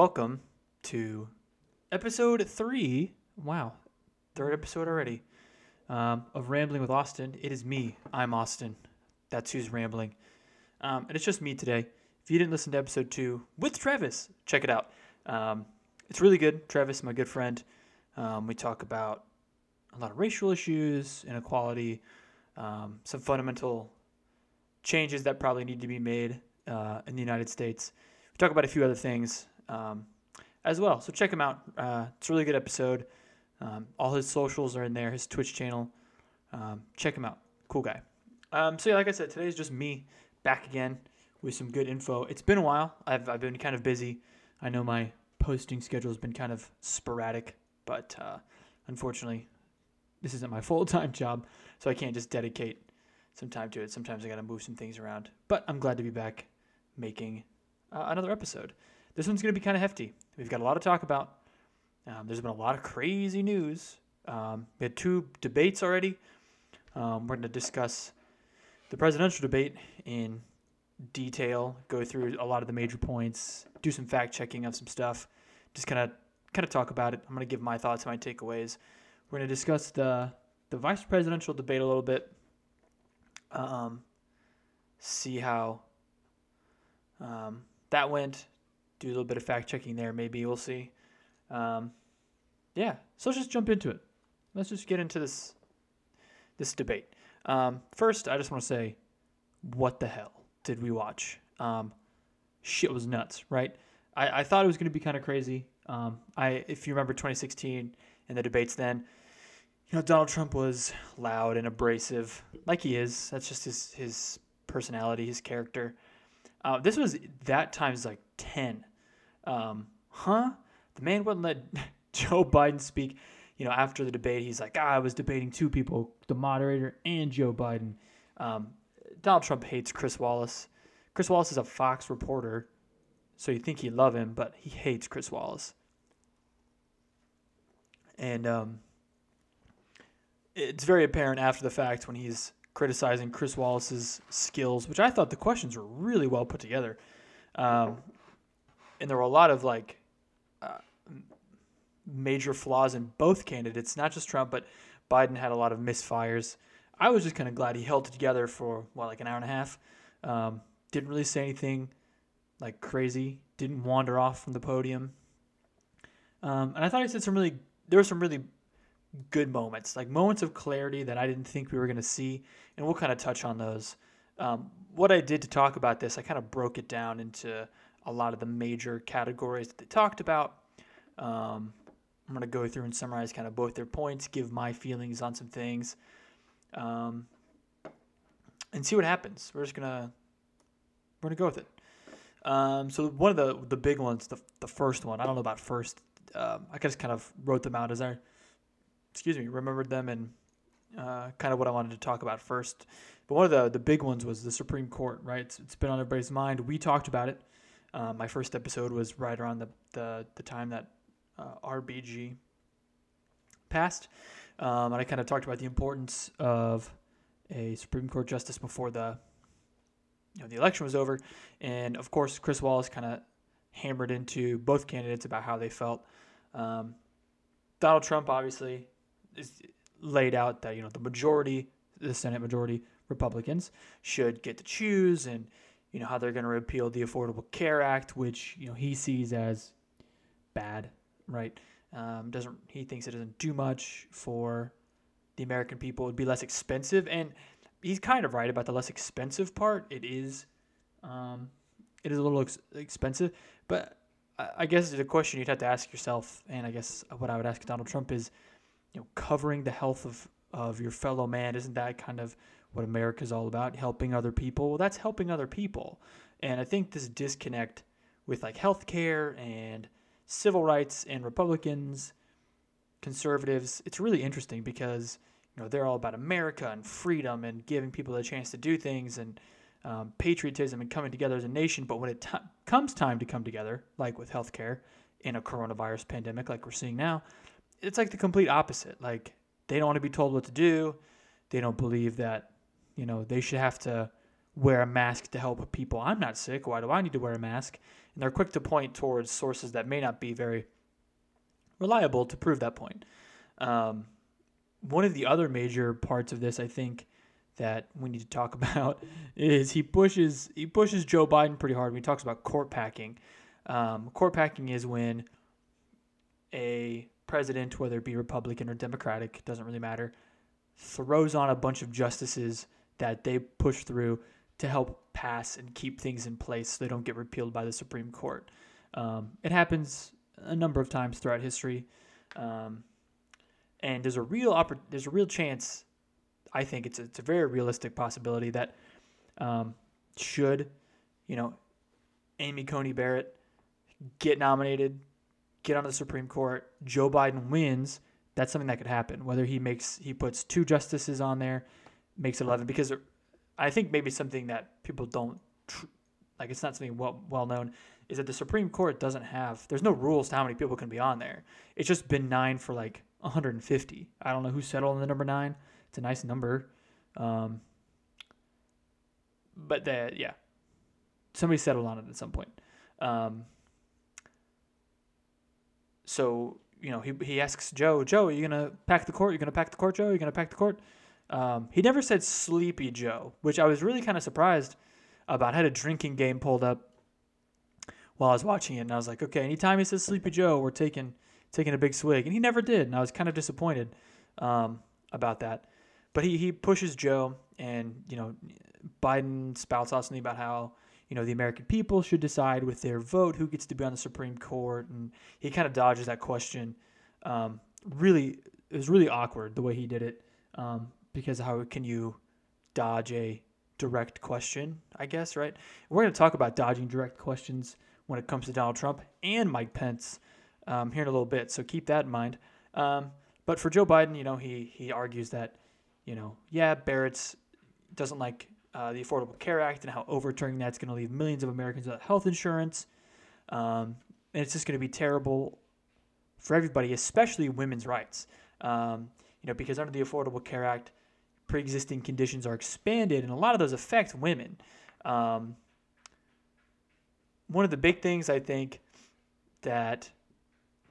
welcome to episode three. Wow, third episode already um, of Rambling with Austin. It is me. I'm Austin. That's who's rambling. Um, and it's just me today. If you didn't listen to episode two with Travis, check it out. Um, it's really good. Travis, my good friend. Um, we talk about a lot of racial issues, inequality, um, some fundamental changes that probably need to be made uh, in the United States. We talk about a few other things um, as well. So check him out. Uh, it's a really good episode. Um, all his socials are in there, his Twitch channel. Um, check him out. Cool guy. Um, so, yeah, like I said, today is just me back again with some good info. It's been a while. I've, I've been kind of busy. I know my posting schedule has been kind of sporadic, but uh, unfortunately, this isn't my full time job, so I can't just dedicate some time to it. Sometimes I got to move some things around. But I'm glad to be back making uh, another episode. This one's going to be kind of hefty. We've got a lot to talk about. Um, there's been a lot of crazy news. Um, we had two debates already. Um, we're going to discuss the presidential debate in detail, go through a lot of the major points, do some fact checking of some stuff, just kind of kind of talk about it. I'm going to give my thoughts, my takeaways. We're going to discuss the the vice presidential debate a little bit. Um, see how um, that went. Do a little bit of fact checking there. Maybe we'll see. Um, yeah, so let's just jump into it. Let's just get into this this debate. Um, first, I just want to say, what the hell did we watch? Um, shit was nuts, right? I, I thought it was going to be kind of crazy. Um, I, if you remember 2016 and the debates then, you know, Donald Trump was loud and abrasive, like he is. That's just his his personality, his character. Uh, this was that times like 10. Um, huh? The man wouldn't let Joe Biden speak. You know, after the debate, he's like, ah, I was debating two people, the moderator and Joe Biden. Um, Donald Trump hates Chris Wallace. Chris Wallace is a Fox reporter, so you think he'd love him, but he hates Chris Wallace. And um, it's very apparent after the fact when he's criticizing Chris Wallace's skills, which I thought the questions were really well put together. Um, and there were a lot of like uh, major flaws in both candidates, not just Trump, but Biden had a lot of misfires. I was just kind of glad he held it together for what, like an hour and a half. Um, didn't really say anything like crazy. Didn't wander off from the podium. Um, and I thought he said some really, there were some really good moments, like moments of clarity that I didn't think we were going to see. And we'll kind of touch on those. Um, what I did to talk about this, I kind of broke it down into a lot of the major categories that they talked about. Um, I'm going to go through and summarize kind of both their points, give my feelings on some things, um, and see what happens. We're just gonna we're gonna go with it. Um, so one of the the big ones, the the first one, I don't know about first. Um, I just kind of wrote them out as I, excuse me, remembered them and uh, kind of what I wanted to talk about first. But one of the the big ones was the Supreme Court, right? It's, it's been on everybody's mind. We talked about it. Um, my first episode was right around the the, the time that uh, RBG passed, um, and I kind of talked about the importance of a Supreme Court justice before the you know the election was over, and of course Chris Wallace kind of hammered into both candidates about how they felt. Um, Donald Trump obviously is laid out that you know the majority, the Senate majority Republicans should get to choose, and you know how they're going to repeal the Affordable Care Act, which you know he sees as bad right? Um, doesn't he thinks it doesn't do much for the American people? It'd be less expensive, and he's kind of right about the less expensive part. It is, um, it is a little ex- expensive, but I, I guess the question you'd have to ask yourself, and I guess what I would ask Donald Trump is, you know, covering the health of of your fellow man isn't that kind of what America's all about? Helping other people. Well, that's helping other people, and I think this disconnect with like healthcare and civil rights and Republicans, conservatives. It's really interesting because you know they're all about America and freedom and giving people a chance to do things and um, patriotism and coming together as a nation. But when it t- comes time to come together, like with healthcare in a coronavirus pandemic, like we're seeing now, it's like the complete opposite. Like they don't want to be told what to do. They don't believe that you know they should have to wear a mask to help people. I'm not sick. Why do I need to wear a mask? and they're quick to point towards sources that may not be very reliable to prove that point. Um, one of the other major parts of this, I think, that we need to talk about is he pushes he pushes Joe Biden pretty hard when he talks about court packing. Um, court packing is when a president, whether it be Republican or Democratic, doesn't really matter, throws on a bunch of justices that they push through to help pass and keep things in place so they don't get repealed by the Supreme Court. Um, it happens a number of times throughout history, um, and there's a real oppor- there's a real chance. I think it's a, it's a very realistic possibility that um, should you know Amy Coney Barrett get nominated, get on the Supreme Court, Joe Biden wins. That's something that could happen. Whether he makes he puts two justices on there, makes it eleven because I think maybe something that people don't tr- like. It's not something well well known. Is that the Supreme Court doesn't have? There's no rules to how many people can be on there. It's just been nine for like 150. I don't know who settled on the number nine. It's a nice number. Um, but that yeah, somebody settled on it at some point. Um, so you know he he asks Joe, Joe, are you gonna pack the court? You gonna pack the court, Joe? Are you gonna pack the court? Um, he never said Sleepy Joe, which I was really kind of surprised about. I had a drinking game pulled up while I was watching it, and I was like, okay, anytime he says Sleepy Joe, we're taking taking a big swig, and he never did, and I was kind of disappointed um, about that. But he he pushes Joe, and you know, Biden spouts out something about how you know the American people should decide with their vote who gets to be on the Supreme Court, and he kind of dodges that question. Um, really, it was really awkward the way he did it. Um, because how can you dodge a direct question, I guess, right? We're going to talk about dodging direct questions when it comes to Donald Trump and Mike Pence um, here in a little bit, so keep that in mind. Um, but for Joe Biden, you know, he he argues that, you know, yeah, Barrett's doesn't like uh, the Affordable Care Act and how overturning that's going to leave millions of Americans without health insurance, um, and it's just going to be terrible for everybody, especially women's rights. Um, you know, because under the Affordable Care Act, pre-existing conditions are expanded, and a lot of those affect women. Um, one of the big things I think that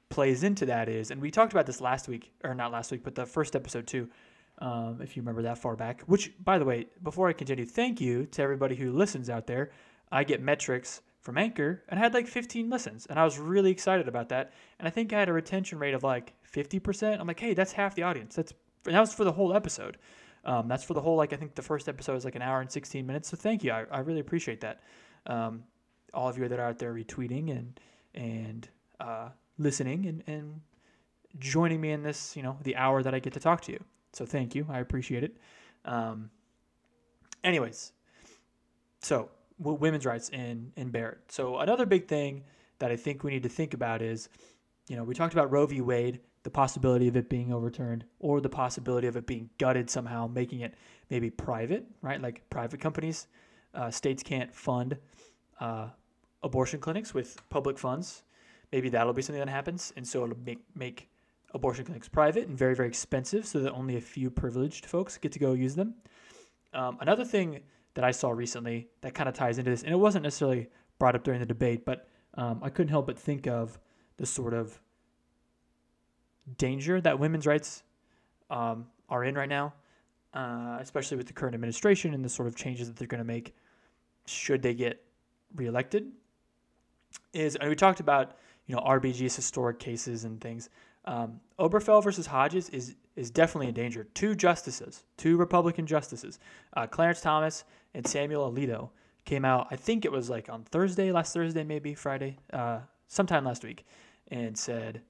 plays into that is, and we talked about this last week, or not last week, but the first episode too, um, if you remember that far back. Which, by the way, before I continue, thank you to everybody who listens out there. I get metrics from Anchor, and I had like 15 listens, and I was really excited about that. And I think I had a retention rate of like 50%. I'm like, hey, that's half the audience. That's and that was for the whole episode. Um, that's for the whole, like, I think the first episode is like an hour and 16 minutes. So thank you. I, I really appreciate that. Um, all of you that are out there retweeting and, and, uh, listening and, and joining me in this, you know, the hour that I get to talk to you. So thank you. I appreciate it. Um, anyways, so w- women's rights in, in Barrett. So another big thing that I think we need to think about is, you know, we talked about Roe v. Wade the possibility of it being overturned or the possibility of it being gutted somehow, making it maybe private, right? Like private companies, uh, states can't fund uh, abortion clinics with public funds. Maybe that'll be something that happens, and so it'll make make abortion clinics private and very very expensive, so that only a few privileged folks get to go use them. Um, another thing that I saw recently that kind of ties into this, and it wasn't necessarily brought up during the debate, but um, I couldn't help but think of the sort of danger that women's rights um, are in right now, uh, especially with the current administration and the sort of changes that they're going to make should they get reelected. Is and we talked about you know RBG's historic cases and things. Um, Obergefell versus Hodges is is definitely in danger. Two justices, two Republican justices, uh, Clarence Thomas and Samuel Alito, came out. I think it was like on Thursday, last Thursday, maybe Friday, uh, sometime last week, and said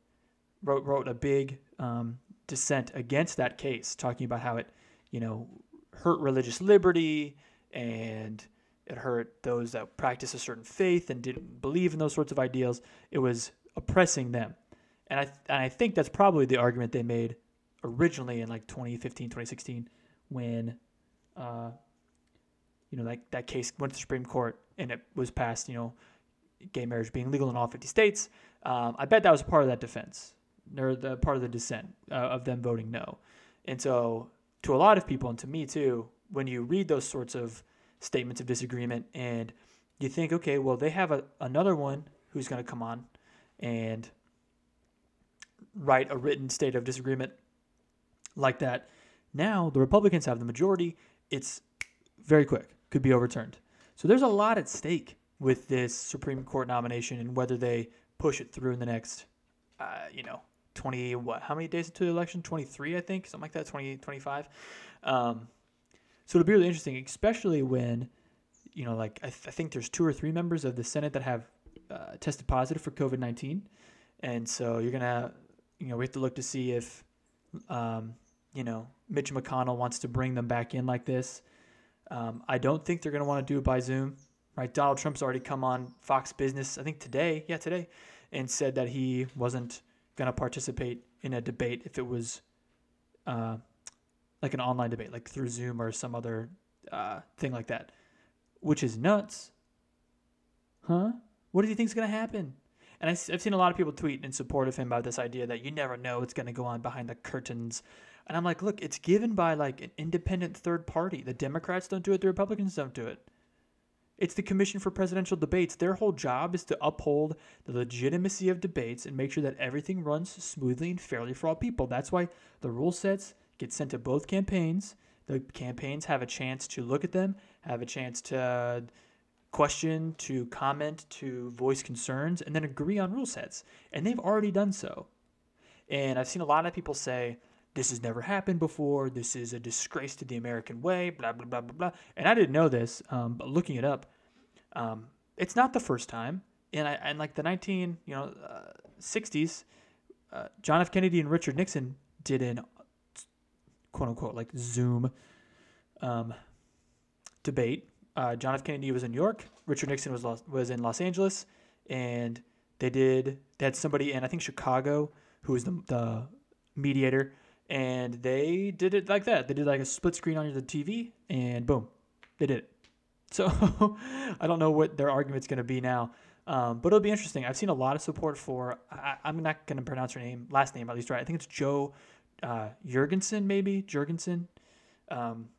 wrote wrote a big um, dissent against that case, talking about how it, you know, hurt religious liberty and it hurt those that practice a certain faith and didn't believe in those sorts of ideals. It was oppressing them, and I and I think that's probably the argument they made originally in like 2015, 2016, when, uh, you know, like that case went to the Supreme Court and it was passed. You know, gay marriage being legal in all 50 states. Um, I bet that was part of that defense or the part of the dissent uh, of them voting no. And so, to a lot of people, and to me too, when you read those sorts of statements of disagreement and you think, okay, well, they have a, another one who's going to come on and write a written state of disagreement like that. Now the Republicans have the majority. It's very quick, could be overturned. So there's a lot at stake with this Supreme Court nomination and whether they push it through in the next, uh, you know, 20, what, how many days until the election? 23, I think, something like that, 20, 25. Um, so it'll be really interesting, especially when, you know, like I, th- I think there's two or three members of the Senate that have uh, tested positive for COVID 19. And so you're going to, you know, we have to look to see if, um, you know, Mitch McConnell wants to bring them back in like this. Um, I don't think they're going to want to do it by Zoom, right? Donald Trump's already come on Fox Business, I think today, yeah, today, and said that he wasn't going to participate in a debate if it was uh, like an online debate, like through Zoom or some other uh, thing like that, which is nuts. Huh? What do you think is going to happen? And I, have seen a lot of people tweet in support of him about this idea that you never know what's going to go on behind the curtains. And I'm like, look, it's given by like an independent third party. The Democrats don't do it, the Republicans don't do it. It's the Commission for Presidential Debates. Their whole job is to uphold the legitimacy of debates and make sure that everything runs smoothly and fairly for all people. That's why the rule sets get sent to both campaigns. The campaigns have a chance to look at them, have a chance to uh, question, to comment, to voice concerns, and then agree on rule sets. And they've already done so. And I've seen a lot of people say, this has never happened before. This is a disgrace to the American way, blah, blah, blah, blah, blah. And I didn't know this, um, but looking it up, um, it's not the first time. And, I, and like the 19, you know, uh, 60s, uh, John F. Kennedy and Richard Nixon did an quote unquote like Zoom um, debate uh, John F. Kennedy was in New York. Richard Nixon was Los, was in Los Angeles, and they did they had somebody in I think Chicago who was the, the mediator, and they did it like that. They did like a split screen on the TV, and boom, they did it. So I don't know what their argument's going to be now, um, but it'll be interesting. I've seen a lot of support for. I, am not going to pronounce her name, last name at least right. I think it's Jo uh, Jurgensen, maybe Jurgensen. Um,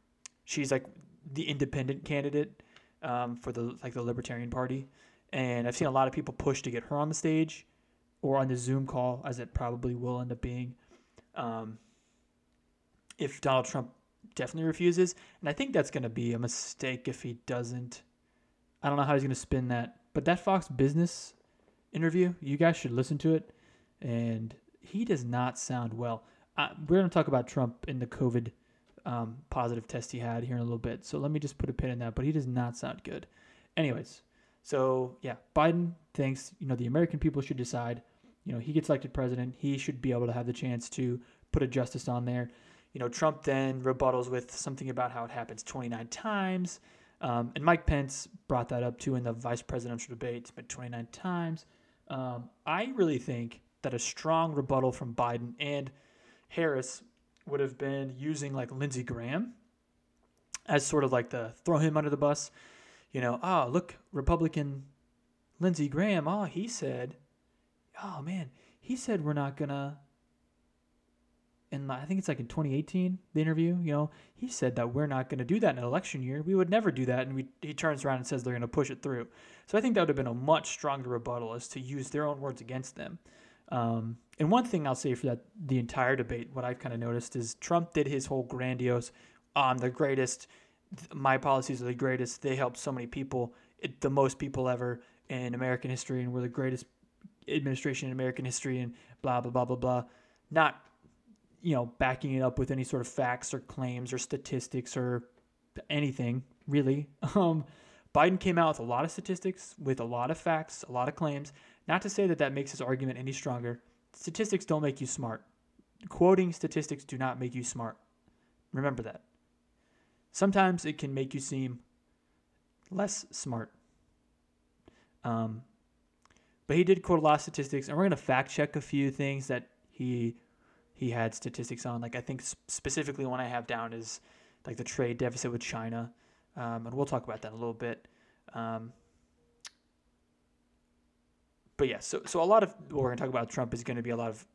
she's like the independent candidate um, for the like the Libertarian Party, and I've seen a lot of people push to get her on the stage or on the Zoom call, as it probably will end up being. Um, if Donald Trump definitely refuses, and I think that's going to be a mistake if he doesn't. I don't know how he's going to spin that, but that Fox Business interview, you guys should listen to it, and he does not sound well. Uh, we're going to talk about Trump in the COVID um, positive test he had here in a little bit. So let me just put a pin in that. But he does not sound good. Anyways, so yeah, Biden thinks you know the American people should decide. You know he gets elected president, he should be able to have the chance to put a justice on there. You know Trump then rebuttals with something about how it happens 29 times. Um, and Mike Pence brought that up too in the vice presidential debate. It's 29 times. Um, I really think that a strong rebuttal from Biden and Harris would have been using like Lindsey Graham as sort of like the throw him under the bus. You know, oh, look, Republican Lindsey Graham, oh, he said, oh man, he said we're not gonna. And I think it's like in 2018, the interview, you know, he said that we're not going to do that in an election year. We would never do that. And we, he turns around and says they're going to push it through. So I think that would have been a much stronger rebuttal as to use their own words against them. Um, and one thing I'll say for that the entire debate, what I've kind of noticed is Trump did his whole grandiose, "I'm the greatest, my policies are the greatest. They helped so many people, it, the most people ever in American history, and we're the greatest administration in American history, and blah blah blah blah blah." Not, you know, backing it up with any sort of facts or claims or statistics or anything really. Um, Biden came out with a lot of statistics, with a lot of facts, a lot of claims. Not to say that that makes his argument any stronger statistics don't make you smart. Quoting statistics do not make you smart. Remember that. Sometimes it can make you seem less smart. Um, but he did quote a lot of statistics, and we're going to fact check a few things that he he had statistics on. Like I think specifically one I have down is like the trade deficit with China, um, and we'll talk about that a little bit. Um, but yeah, so so a lot of what we're gonna talk about Trump is gonna be a lot of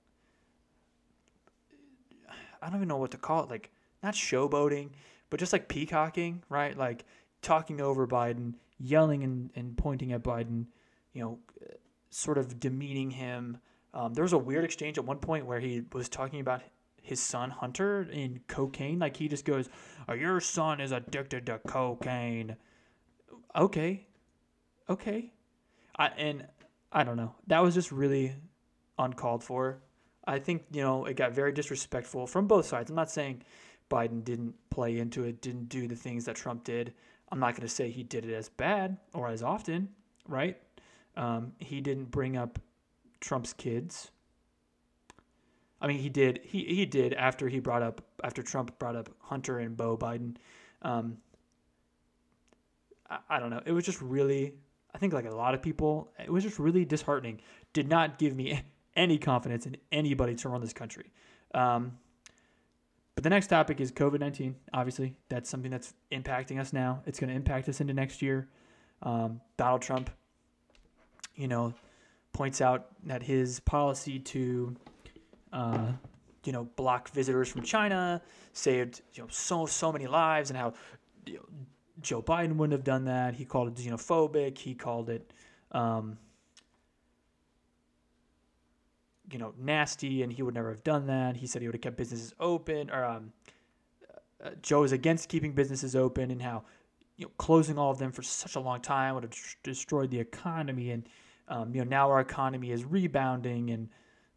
I don't even know what to call it, like not showboating, but just like peacocking, right? Like talking over Biden, yelling and, and pointing at Biden, you know, sort of demeaning him. Um, there was a weird exchange at one point where he was talking about his son Hunter in cocaine. Like he just goes, oh, "Your son is addicted to cocaine." Okay, okay, I and I don't know. That was just really uncalled for. I think you know it got very disrespectful from both sides. I'm not saying Biden didn't play into it, didn't do the things that Trump did. I'm not going to say he did it as bad or as often, right? Um, he didn't bring up Trump's kids. I mean, he did. He he did after he brought up after Trump brought up Hunter and Beau Biden. Um, I, I don't know. It was just really. I think like a lot of people, it was just really disheartening. Did not give me any confidence in anybody to run this country. Um, but the next topic is COVID 19. Obviously, that's something that's impacting us now. It's going to impact us into next year. Um, Donald Trump, you know, points out that his policy to, uh, you know, block visitors from China saved you know so so many lives, and how you know, Joe Biden wouldn't have done that. He called it xenophobic. He called it, um, you know, nasty, and he would never have done that. He said he would have kept businesses open, or um, uh, Joe is against keeping businesses open, and how you know closing all of them for such a long time would have destroyed the economy, and um, you know now our economy is rebounding, and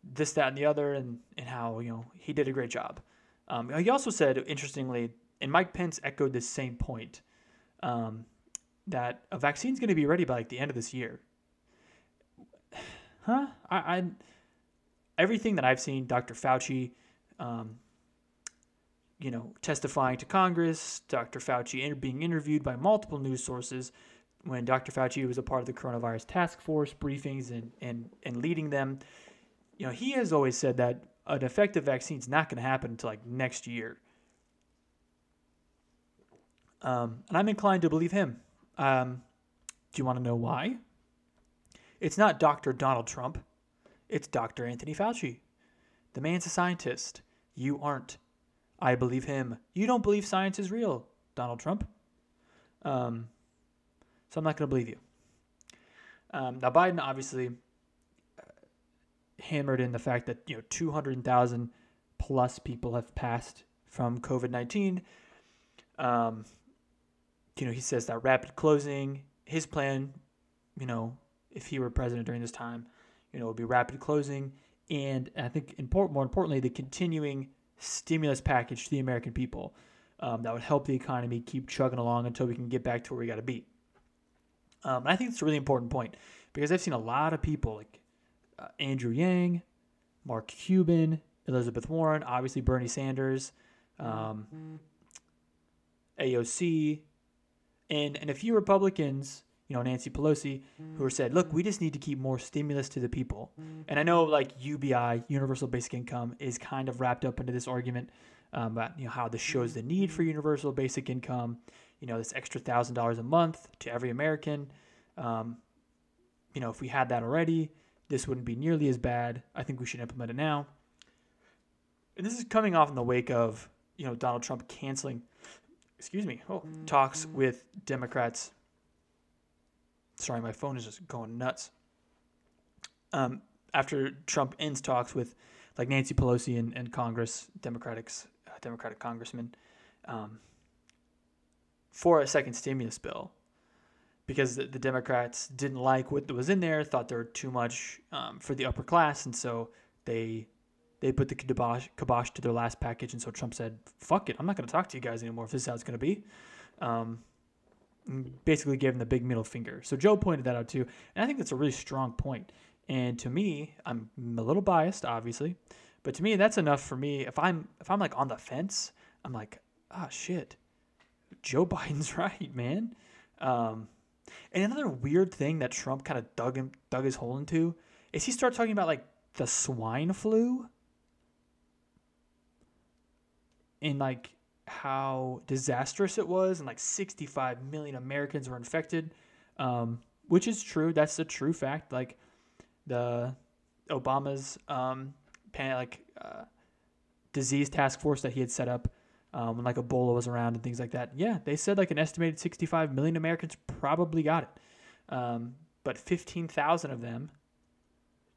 this, that, and the other, and and how you know he did a great job. Um, he also said, interestingly, and Mike Pence echoed this same point, um, that a vaccine is going to be ready by like the end of this year. Huh? I, I everything that I've seen, Dr. Fauci, um, you know, testifying to Congress, Dr. Fauci being interviewed by multiple news sources when Dr. Fauci was a part of the coronavirus task force briefings and, and, and leading them. You know, he has always said that an effective vaccine is not going to happen until like next year. Um, and I'm inclined to believe him. Um, do you want to know why? It's not Dr. Donald Trump. It's Dr. Anthony Fauci. The man's a scientist. You aren't. I believe him. You don't believe science is real, Donald Trump. Um, so I'm not going to believe you. Um, now, Biden obviously uh, hammered in the fact that you know 200,000 plus people have passed from COVID 19. Um, you know, he says that rapid closing, his plan, you know, if he were president during this time, you know, would be rapid closing, and I think more importantly, the continuing stimulus package to the American people um, that would help the economy keep chugging along until we can get back to where we got to be. Um, I think it's a really important point because I've seen a lot of people like uh, Andrew Yang, Mark Cuban, Elizabeth Warren, obviously Bernie Sanders, um, AOC, and and a few Republicans you know, Nancy Pelosi, who are said, look, we just need to keep more stimulus to the people. And I know like UBI, Universal Basic Income, is kind of wrapped up into this argument um, about you know how this shows the need for universal basic income. You know, this extra thousand dollars a month to every American. Um, you know, if we had that already, this wouldn't be nearly as bad. I think we should implement it now. And this is coming off in the wake of you know Donald Trump canceling, excuse me, oh, talks with Democrats Sorry, my phone is just going nuts. Um, after Trump ends talks with like Nancy Pelosi and, and Congress, Democrats, uh, Democratic congressmen, um, for a second stimulus bill, because the, the, Democrats didn't like what was in there, thought there were too much um, for the upper class, and so they they put the kibosh, kibosh to their last package. And so Trump said, "Fuck it, I'm not going to talk to you guys anymore if this is how it's going to be." Um, basically gave him the big middle finger. So Joe pointed that out too, and I think that's a really strong point. And to me, I'm a little biased, obviously, but to me, that's enough for me. If I'm if I'm like on the fence, I'm like, ah, oh, shit, Joe Biden's right, man. Um, and another weird thing that Trump kind of dug him dug his hole into is he started talking about like the swine flu. And like how disastrous it was, and like 65 million Americans were infected, um, which is true. That's the true fact. Like the Obama's um, pan, like uh, disease task force that he had set up um, when like Ebola was around and things like that. Yeah, they said like an estimated 65 million Americans probably got it, um, but 15,000 of them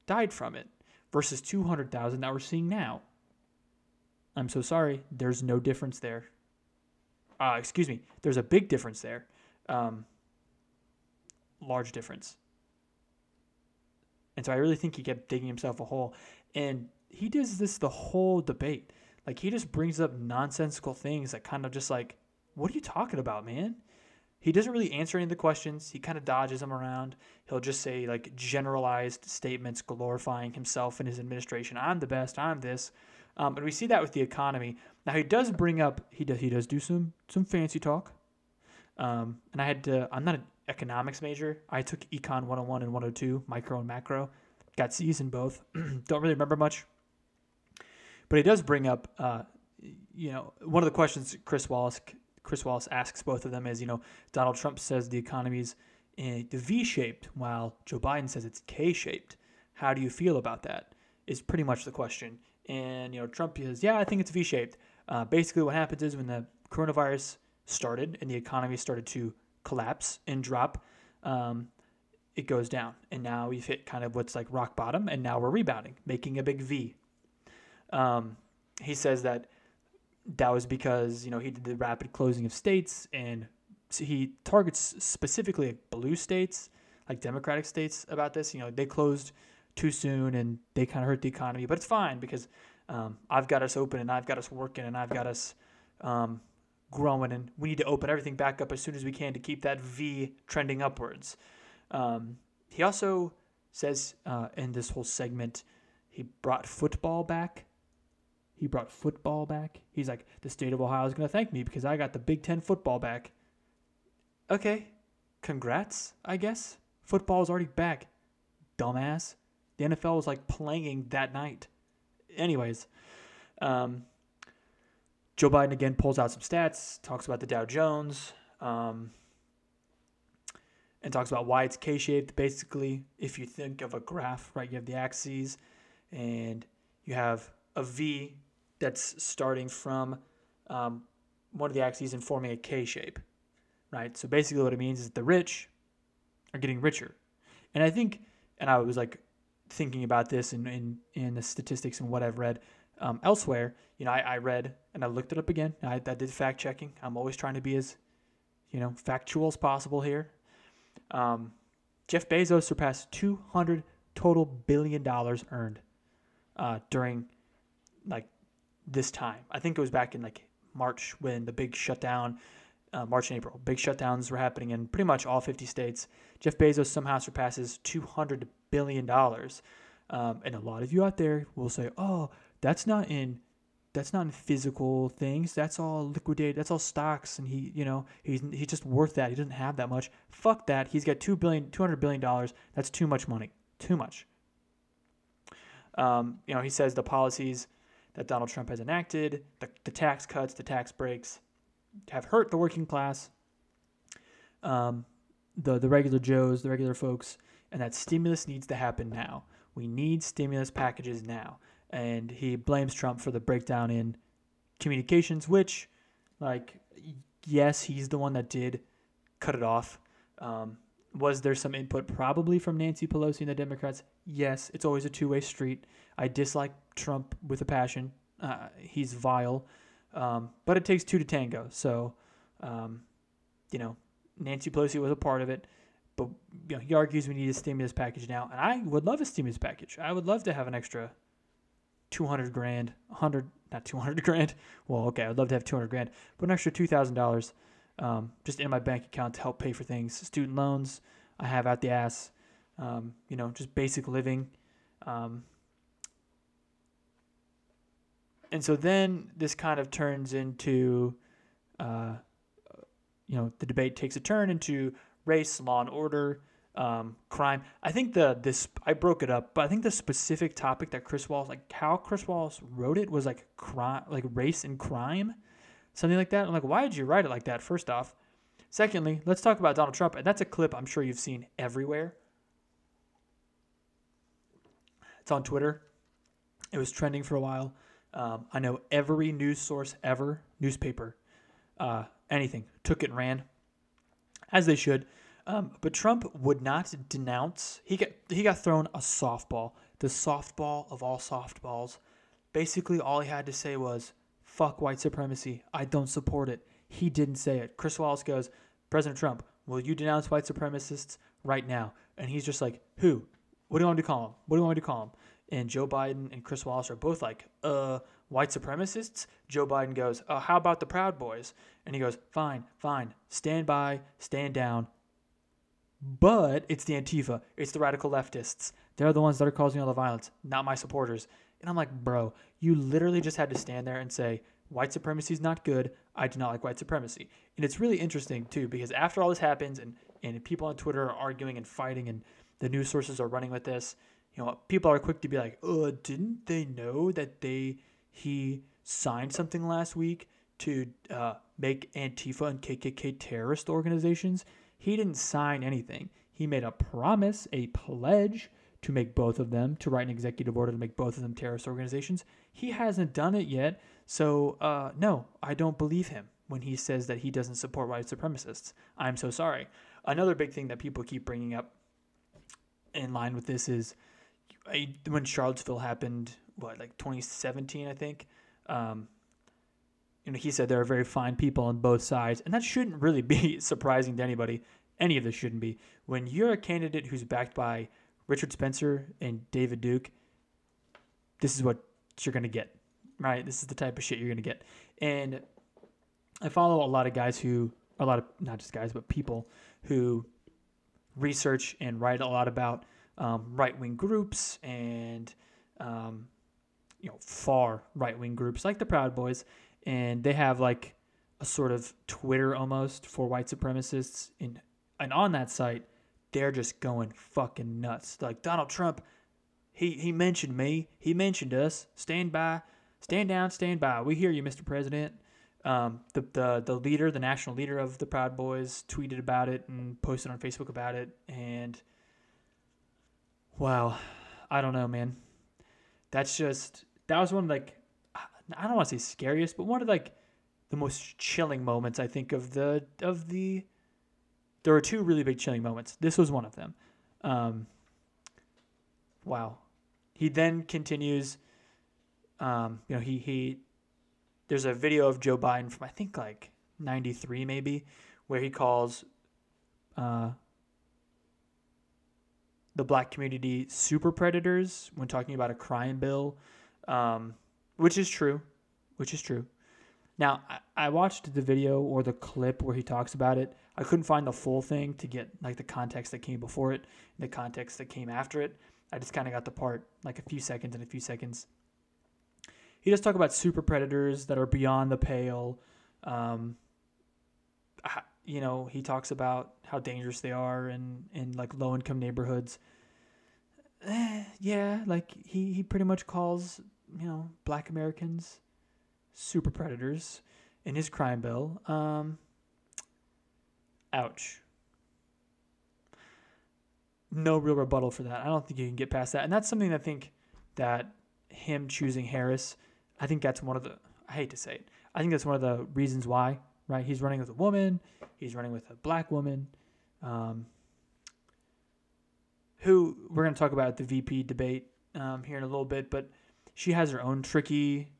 died from it versus 200,000 that we're seeing now. I'm so sorry. There's no difference there. Uh, excuse me. There's a big difference there. Um, large difference. And so I really think he kept digging himself a hole. And he does this the whole debate. Like he just brings up nonsensical things that kind of just like, what are you talking about, man? He doesn't really answer any of the questions. He kind of dodges them around. He'll just say like generalized statements glorifying himself and his administration. I'm the best. I'm this. Um, and we see that with the economy. Now he does bring up he does he does do some some fancy talk. Um, and I had to. I'm not an economics major. I took Econ 101 and 102, micro and macro. Got C's in both. Don't really remember much. But he does bring up, uh, you know, one of the questions Chris Wallace Chris Wallace asks both of them is, you know, Donald Trump says the economy's in the V-shaped, while Joe Biden says it's K-shaped. How do you feel about that? Is pretty much the question. And you know, Trump says, yeah, I think it's V-shaped. Uh, basically, what happens is when the coronavirus started and the economy started to collapse and drop, um, it goes down. And now we've hit kind of what's like rock bottom, and now we're rebounding, making a big V. Um, he says that that was because you know he did the rapid closing of states, and he targets specifically blue states, like Democratic states, about this. You know, they closed too soon, and they kind of hurt the economy, but it's fine because um, I've got us open, and I've got us working, and I've got us um, growing, and we need to open everything back up as soon as we can to keep that V trending upwards. Um, he also says uh, in this whole segment, he brought football back. He brought football back. He's like, the state of Ohio is going to thank me because I got the Big Ten football back. Okay, congrats, I guess. Football is already back, dumbass. The NFL was like playing that night. Anyways, um, Joe Biden again pulls out some stats, talks about the Dow Jones, um, and talks about why it's K-shaped. Basically, if you think of a graph, right, you have the axes, and you have a V that's starting from um, one of the axes and forming a K shape, right? So basically, what it means is the rich are getting richer, and I think, and I was like thinking about this in in, in the statistics and what I've read um, elsewhere, you know, I, I, read and I looked it up again. I, I did fact checking. I'm always trying to be as, you know, factual as possible here. Um, Jeff Bezos surpassed 200 total billion dollars earned uh, during like this time. I think it was back in like March when the big shutdown, uh, March and April, big shutdowns were happening in pretty much all 50 states. Jeff Bezos somehow surpasses 200 billion dollars. Um, and a lot of you out there will say, "Oh, that's not in that's not in physical things. That's all liquidated. That's all stocks, and he, you know, he's he's just worth that. He doesn't have that much. Fuck that. He's got two billion, two hundred billion dollars. That's too much money. Too much. Um, you know, he says the policies that Donald Trump has enacted, the, the tax cuts, the tax breaks, have hurt the working class, um, the the regular Joes, the regular folks, and that stimulus needs to happen now. We need stimulus packages now and he blames Trump for the breakdown in communications, which, like, yes, he's the one that did cut it off. Um, was there some input probably from Nancy Pelosi and the Democrats? Yes, it's always a two way street. I dislike Trump with a passion. Uh, he's vile, um, but it takes two to tango. So, um, you know, Nancy Pelosi was a part of it, but you know, he argues we need a stimulus package now, and I would love a stimulus package. I would love to have an extra 200 grand, 100, not 200 grand. Well, okay, I'd love to have 200 grand, but an extra $2,000 um, just in my bank account to help pay for things. Student loans I have out the ass, um, you know, just basic living. Um, and so then this kind of turns into, uh, you know, the debate takes a turn into race, law and order, um, crime. I think the this I broke it up, but I think the specific topic that Chris Wallace like how Chris Wallace wrote it was like crime, like race and crime, something like that. I'm like, why did you write it like that? First off, secondly, let's talk about Donald Trump, and that's a clip I'm sure you've seen everywhere. It's on Twitter. It was trending for a while. Um, I know every news source ever, newspaper, uh, anything, took it and ran, as they should. Um, but Trump would not denounce. He got he got thrown a softball, the softball of all softballs. Basically, all he had to say was "fuck white supremacy." I don't support it. He didn't say it. Chris Wallace goes, President Trump, will you denounce white supremacists right now? And he's just like, who? What do you want me to call him? What do you want me to call him? And Joe Biden and Chris Wallace are both like, uh, white supremacists? Joe Biden goes, uh, how about the Proud Boys? And he goes, fine, fine, stand by, stand down. But it's the Antifa, it's the radical leftists. They're the ones that are causing all the violence, not my supporters. And I'm like, bro, you literally just had to stand there and say, white supremacy is not good. I do not like white supremacy. And it's really interesting, too, because after all this happens and, and people on Twitter are arguing and fighting and the news sources are running with this, you know, people are quick to be like, "Uh, didn't they know that they he signed something last week to uh, make Antifa and KKK terrorist organizations?" He didn't sign anything. He made a promise, a pledge to make both of them, to write an executive order to make both of them terrorist organizations. He hasn't done it yet. So, uh, no, I don't believe him when he says that he doesn't support white supremacists. I'm so sorry. Another big thing that people keep bringing up in line with this is when Charlottesville happened, what, like 2017, I think? Um, you know, he said there are very fine people on both sides, and that shouldn't really be surprising to anybody. Any of this shouldn't be. When you're a candidate who's backed by Richard Spencer and David Duke, this is what you're going to get, right? This is the type of shit you're going to get. And I follow a lot of guys who, a lot of, not just guys, but people who research and write a lot about um, right wing groups and um, you know far right wing groups like the Proud Boys, and they have like a sort of Twitter almost for white supremacists. In and on that site, they're just going fucking nuts. Like Donald Trump, he he mentioned me. He mentioned us. Stand by, stand down, stand by. We hear you, Mr. President. Um, the, the the leader, the national leader of the Proud Boys, tweeted about it and posted on Facebook about it, and Wow, I don't know, man. That's just that was one of like I don't want to say scariest, but one of like the most chilling moments I think of the of the. There were two really big chilling moments. This was one of them. Um, wow. He then continues. Um, you know, he he. There's a video of Joe Biden from I think like '93 maybe, where he calls uh, the black community super predators when talking about a crime bill, um, which is true, which is true. Now, I, I watched the video or the clip where he talks about it. I couldn't find the full thing to get like the context that came before it, the context that came after it. I just kind of got the part like a few seconds and a few seconds. He does talk about super predators that are beyond the pale. Um, you know, he talks about how dangerous they are in, in like low income neighborhoods. Eh, yeah, like he, he pretty much calls, you know, black Americans super predators in his crime bill. Um, ouch. No real rebuttal for that. I don't think you can get past that. And that's something I think that him choosing Harris, I think that's one of the, I hate to say it, I think that's one of the reasons why right? He's running with a woman. He's running with a black woman, um, who we're going to talk about the VP debate um, here in a little bit. But she has her own tricky,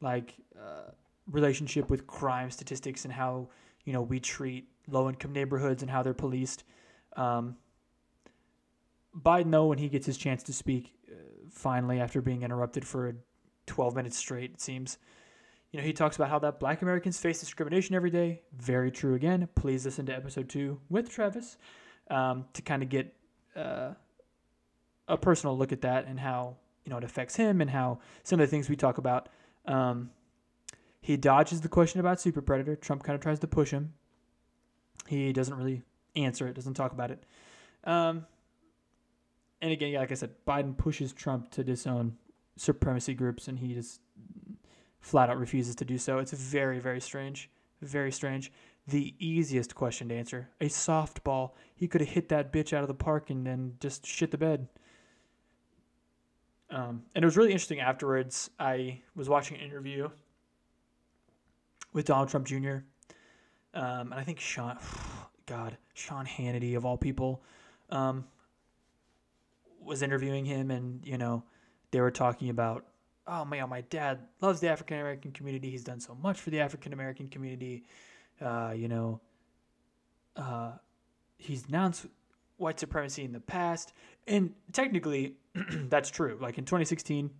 like, uh, relationship with crime statistics and how you know we treat low-income neighborhoods and how they're policed. Um, Biden, though, when he gets his chance to speak, uh, finally after being interrupted for 12 minutes straight, it seems you know, he talks about how that black Americans face discrimination every day. Very true again. Please listen to episode two with Travis um, to kind of get uh, a personal look at that and how, you know, it affects him and how some of the things we talk about. Um, he dodges the question about Super Predator. Trump kind of tries to push him. He doesn't really answer it, doesn't talk about it. Um, and again, like I said, Biden pushes Trump to disown supremacy groups, and he just flat out refuses to do so. It's very, very strange. Very strange. The easiest question to answer a softball. He could have hit that bitch out of the park and then just shit the bed. Um, and it was really interesting afterwards. I was watching an interview with Donald Trump Jr. Um, and I think Sean, God, Sean Hannity of all people, um, was interviewing him, and you know, they were talking about, oh man, my dad loves the African American community. He's done so much for the African American community. Uh, you know, uh, he's denounced white supremacy in the past, and technically, that's true. Like in 2016,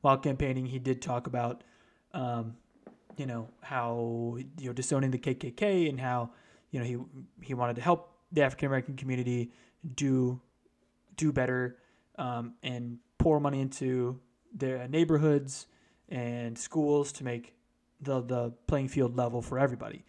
while campaigning, he did talk about, um, you know, how you know disowning the KKK and how you know he he wanted to help the African American community do do better um, and pour money into their neighborhoods and schools to make the the playing field level for everybody.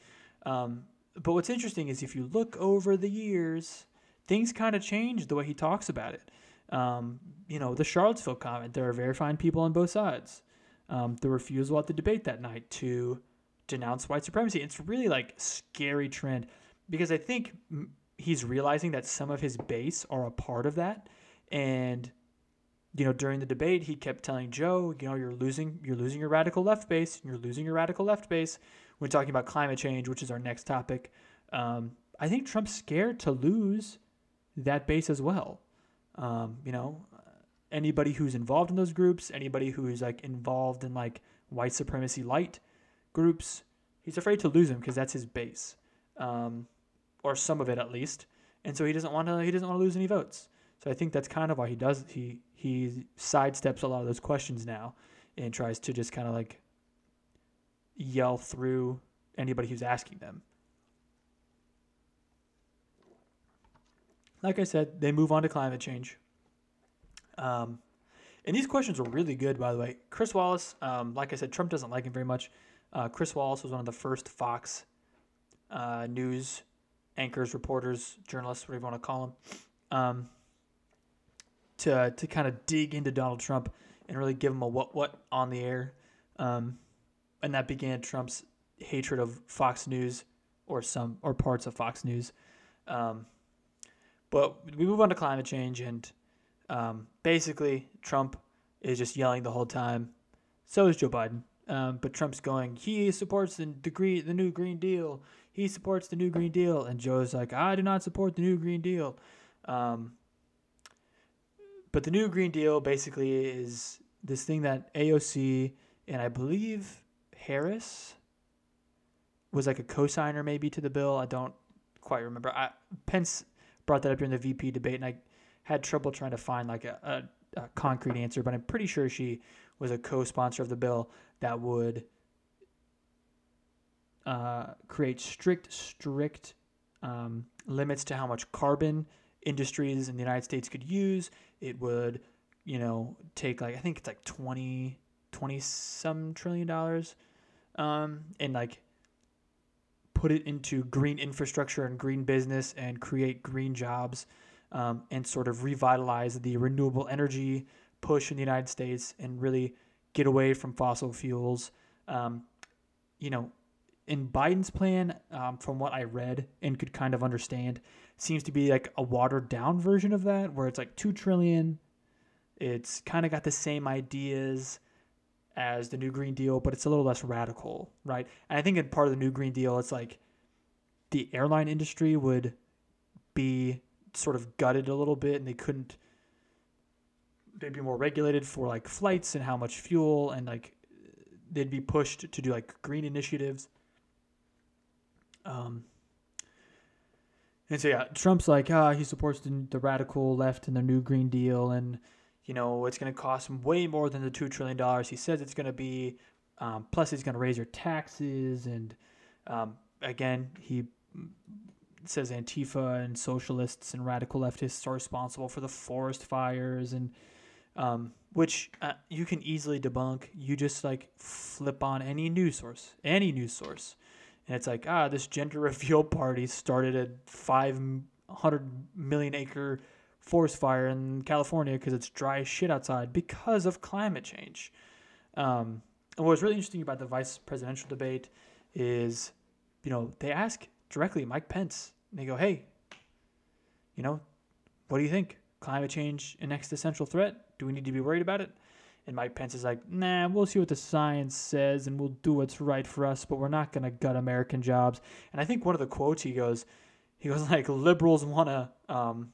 Um, but what's interesting is if you look over the years, things kind of changed the way he talks about it. Um, you know, the Charlottesville comment, there are very fine people on both sides. Um, the refusal at the debate that night to denounce white supremacy. It's really like scary trend because I think he's realizing that some of his base are a part of that. And, you know, during the debate, he kept telling Joe, you know, you're losing, you're losing your radical left base. You're losing your radical left base. We're talking about climate change, which is our next topic. Um, I think Trump's scared to lose that base as well. Um, you know, anybody who's involved in those groups, anybody who's like involved in like white supremacy light groups, he's afraid to lose them because that's his base, um, or some of it at least. And so he doesn't want to. He doesn't want to lose any votes. So I think that's kind of why he does. He he sidesteps a lot of those questions now, and tries to just kind of like yell through anybody who's asking them. like I said, they move on to climate change. Um, and these questions were really good, by the way. Chris Wallace, um, like I said, Trump doesn't like him very much. Uh, Chris Wallace was one of the first Fox uh, News anchors, reporters, journalists, whatever you want to call them, um, to to kind of dig into Donald Trump and really give him a what what on the air. Um, and that began Trump's hatred of Fox News or some or parts of Fox News. Um, but we move on to climate change, and um, basically, Trump is just yelling the whole time. So is Joe Biden. Um, but Trump's going, he supports the, the, the new Green Deal. He supports the new Green Deal. And Joe's like, I do not support the new Green Deal. Um, but the new Green Deal basically is this thing that AOC and I believe Harris was like a co-signer maybe to the bill. I don't quite remember. I, Pence brought that up during the VP debate, and I had trouble trying to find like a, a, a concrete answer, but I'm pretty sure she was a co-sponsor of the bill that would uh, create strict, strict um, limits to how much carbon industries in the United States could use. It would, you know, take like I think it's like 20, 20 some trillion dollars, um, and like put it into green infrastructure and green business and create green jobs um, and sort of revitalize the renewable energy push in the United States and really get away from fossil fuels. Um, you know, in Biden's plan, um, from what I read and could kind of understand, seems to be like a watered down version of that, where it's like two trillion. It's kind of got the same ideas as the New Green Deal, but it's a little less radical, right? And I think in part of the New Green Deal, it's like the airline industry would be sort of gutted a little bit and they couldn't they'd be more regulated for like flights and how much fuel and like they'd be pushed to do like green initiatives um and so yeah trump's like ah he supports the, the radical left and the new green deal and you know, it's going to cost him way more than the $2 trillion he says it's going to be. Um, plus, he's going to raise your taxes. And um, again, he says Antifa and socialists and radical leftists are responsible for the forest fires and um, which uh, you can easily debunk. You just like flip on any news source, any news source, and it's like ah, this gender reveal party started a five hundred million acre forest fire in California because it's dry as shit outside because of climate change. Um, and what was really interesting about the vice presidential debate is, you know, they ask directly Mike Pence, and they go, hey, you know, what do you think? Climate change an existential threat do we need to be worried about it? And Mike Pence is like, nah, we'll see what the science says and we'll do what's right for us, but we're not going to gut American jobs. And I think one of the quotes he goes, he goes like, liberals want to, um,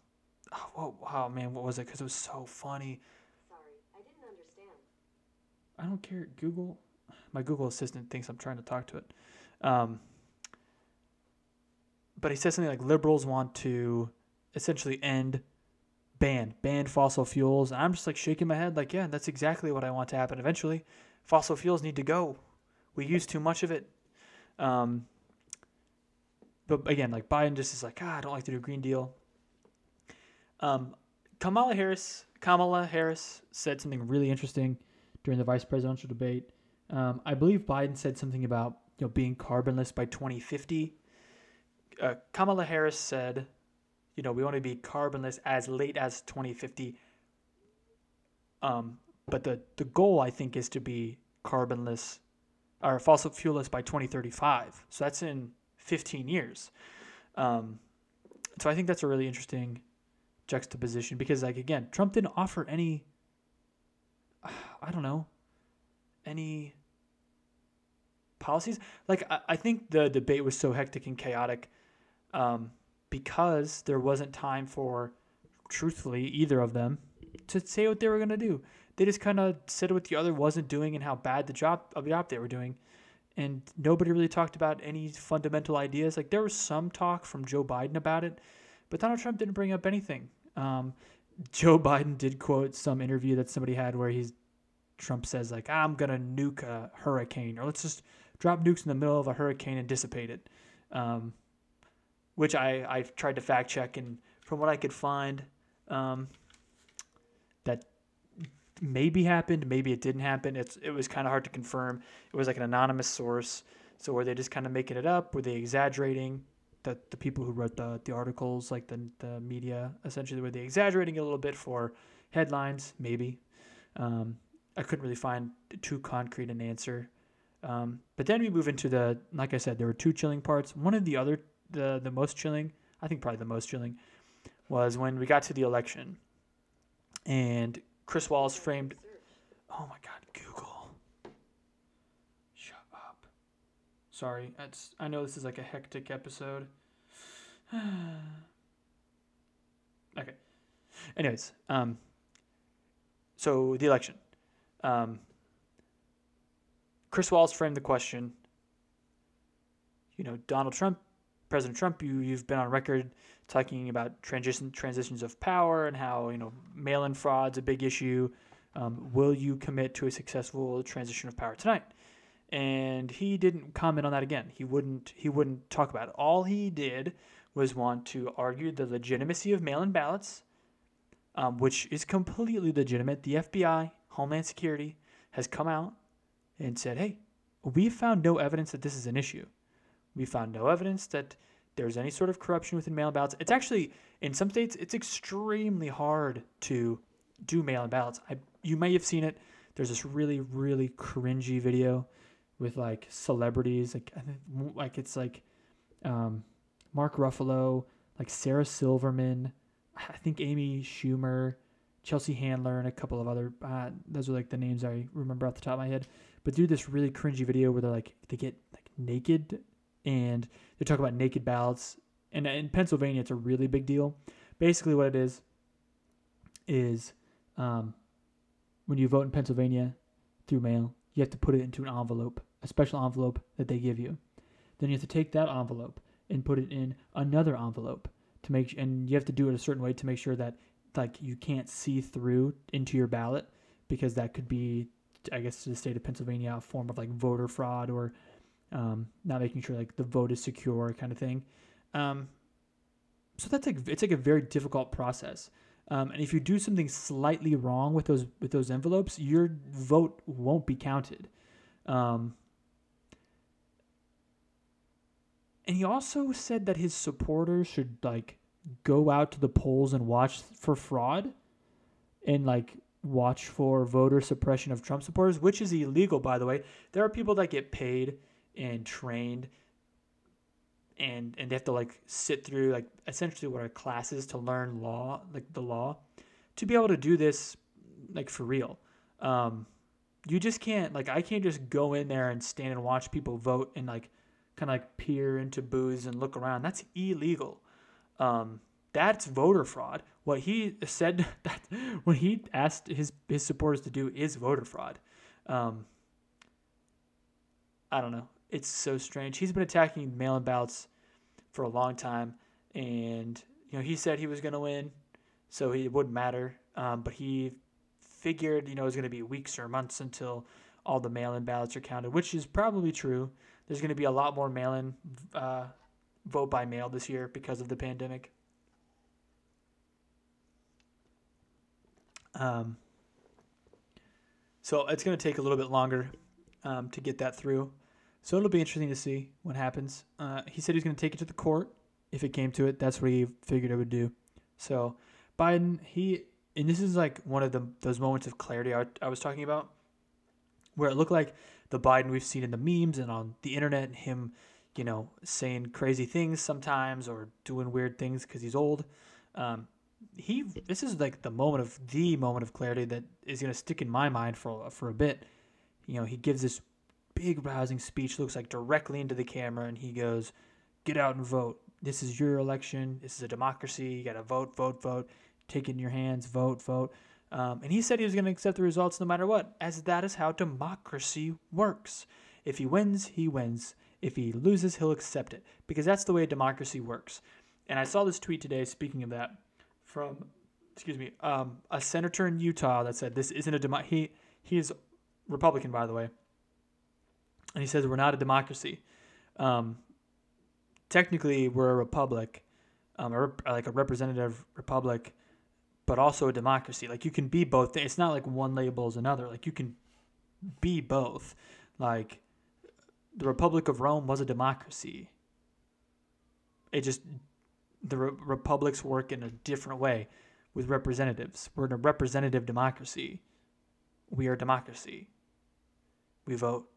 oh, wow, man, what was it? Because it was so funny. Sorry, I didn't understand. I don't care. Google, my Google Assistant thinks I'm trying to talk to it. Um, but he says something like liberals want to essentially end ban ban fossil fuels. And i'm just like shaking my head like yeah that's exactly what i want to happen eventually. Fossil fuels need to go. We use too much of it. Um, but again like biden just is like ah, i don't like to do a green deal. Um, kamala harris kamala harris said something really interesting during the vice presidential debate. Um, i believe biden said something about you know being carbonless by 2050 uh, kamala harris said you know, we want to be carbonless as late as 2050. Um, but the, the goal, I think, is to be carbonless or fossil fuelless by 2035. So that's in 15 years. Um, so I think that's a really interesting juxtaposition because, like, again, Trump didn't offer any, I don't know, any policies. Like, I, I think the debate was so hectic and chaotic. Um, because there wasn't time for, truthfully, either of them to say what they were going to do. They just kind of said what the other wasn't doing and how bad the job of the job they were doing. And nobody really talked about any fundamental ideas. Like there was some talk from Joe Biden about it, but Donald Trump didn't bring up anything. Um, Joe Biden did quote some interview that somebody had where he's Trump says like I'm gonna nuke a hurricane or let's just drop nukes in the middle of a hurricane and dissipate it. Um, which I, I tried to fact check, and from what I could find, um, that maybe happened, maybe it didn't happen. It's it was kind of hard to confirm. It was like an anonymous source. So were they just kind of making it up? Were they exaggerating? The, the people who wrote the, the articles, like the, the media, essentially, were they exaggerating a little bit for headlines? Maybe. Um, I couldn't really find too concrete an answer. Um, but then we move into the, like I said, there were two chilling parts. One of the other the the most chilling, I think probably the most chilling, was when we got to the election, and Chris Wallace framed. Oh my God, Google. Shut up. Sorry, that's. I know this is like a hectic episode. okay. Anyways, um. So the election, um. Chris Wallace framed the question. You know, Donald Trump President Trump, you you've been on record talking about transition transitions of power and how you know mail-in fraud's a big issue. Um, will you commit to a successful transition of power tonight? And he didn't comment on that again. He wouldn't he wouldn't talk about it. All he did was want to argue the legitimacy of mail-in ballots, um, which is completely legitimate. The FBI, Homeland Security, has come out and said, "Hey, we found no evidence that this is an issue." We found no evidence that there's any sort of corruption within mail-in ballots. It's actually in some states it's extremely hard to do mail-in ballots. I you may have seen it. There's this really really cringy video with like celebrities like like it's like um, Mark Ruffalo, like Sarah Silverman, I think Amy Schumer, Chelsea Handler, and a couple of other. Uh, those are like the names I remember off the top of my head. But do this really cringy video where they're like they get like naked and they talk about naked ballots. And in Pennsylvania, it's a really big deal. Basically, what it is is um, when you vote in Pennsylvania through mail, you have to put it into an envelope, a special envelope that they give you. Then you have to take that envelope and put it in another envelope to make, and you have to do it a certain way to make sure that like you can't see through into your ballot because that could be, I guess, to the state of Pennsylvania, a form of like voter fraud or um, not making sure like the vote is secure kind of thing. Um, so that's like it's like a very difficult process. Um, and if you do something slightly wrong with those with those envelopes, your vote won't be counted. Um, and he also said that his supporters should like go out to the polls and watch for fraud, and like watch for voter suppression of Trump supporters, which is illegal, by the way. There are people that get paid and trained and and they have to like sit through like essentially what are classes to learn law like the law to be able to do this like for real. Um, you just can't like I can't just go in there and stand and watch people vote and like kind of like peer into booths and look around. That's illegal. Um, that's voter fraud. What he said that when he asked his his supporters to do is voter fraud. Um, I don't know. It's so strange. He's been attacking mail-in ballots for a long time, and you know he said he was going to win, so it wouldn't matter. Um, but he figured you know it was going to be weeks or months until all the mail-in ballots are counted, which is probably true. There's going to be a lot more mail-in uh, vote by mail this year because of the pandemic. Um, so it's going to take a little bit longer um, to get that through. So it'll be interesting to see what happens. Uh, he said he's going to take it to the court if it came to it. That's what he figured it would do. So Biden, he and this is like one of the those moments of clarity I, I was talking about, where it looked like the Biden we've seen in the memes and on the internet, him, you know, saying crazy things sometimes or doing weird things because he's old. Um, he this is like the moment of the moment of clarity that is going to stick in my mind for for a bit. You know, he gives this big rousing speech, looks like directly into the camera, and he goes, "Get out and vote. This is your election. This is a democracy. You got to vote, vote, vote. Take it in your hands, vote, vote." Um, and he said he was going to accept the results no matter what, as that is how democracy works. If he wins, he wins. If he loses, he'll accept it because that's the way democracy works. And I saw this tweet today. Speaking of that from excuse me um, a senator in Utah that said this isn't a demo- he he is Republican by the way, and he says we're not a democracy. Um, technically, we're a republic, um, a rep- like a representative republic, but also a democracy. Like you can be both. It's not like one label is another. Like you can be both. Like the Republic of Rome was a democracy. It just the re- republics work in a different way with representatives. We're in a representative democracy. We are a democracy. We vote.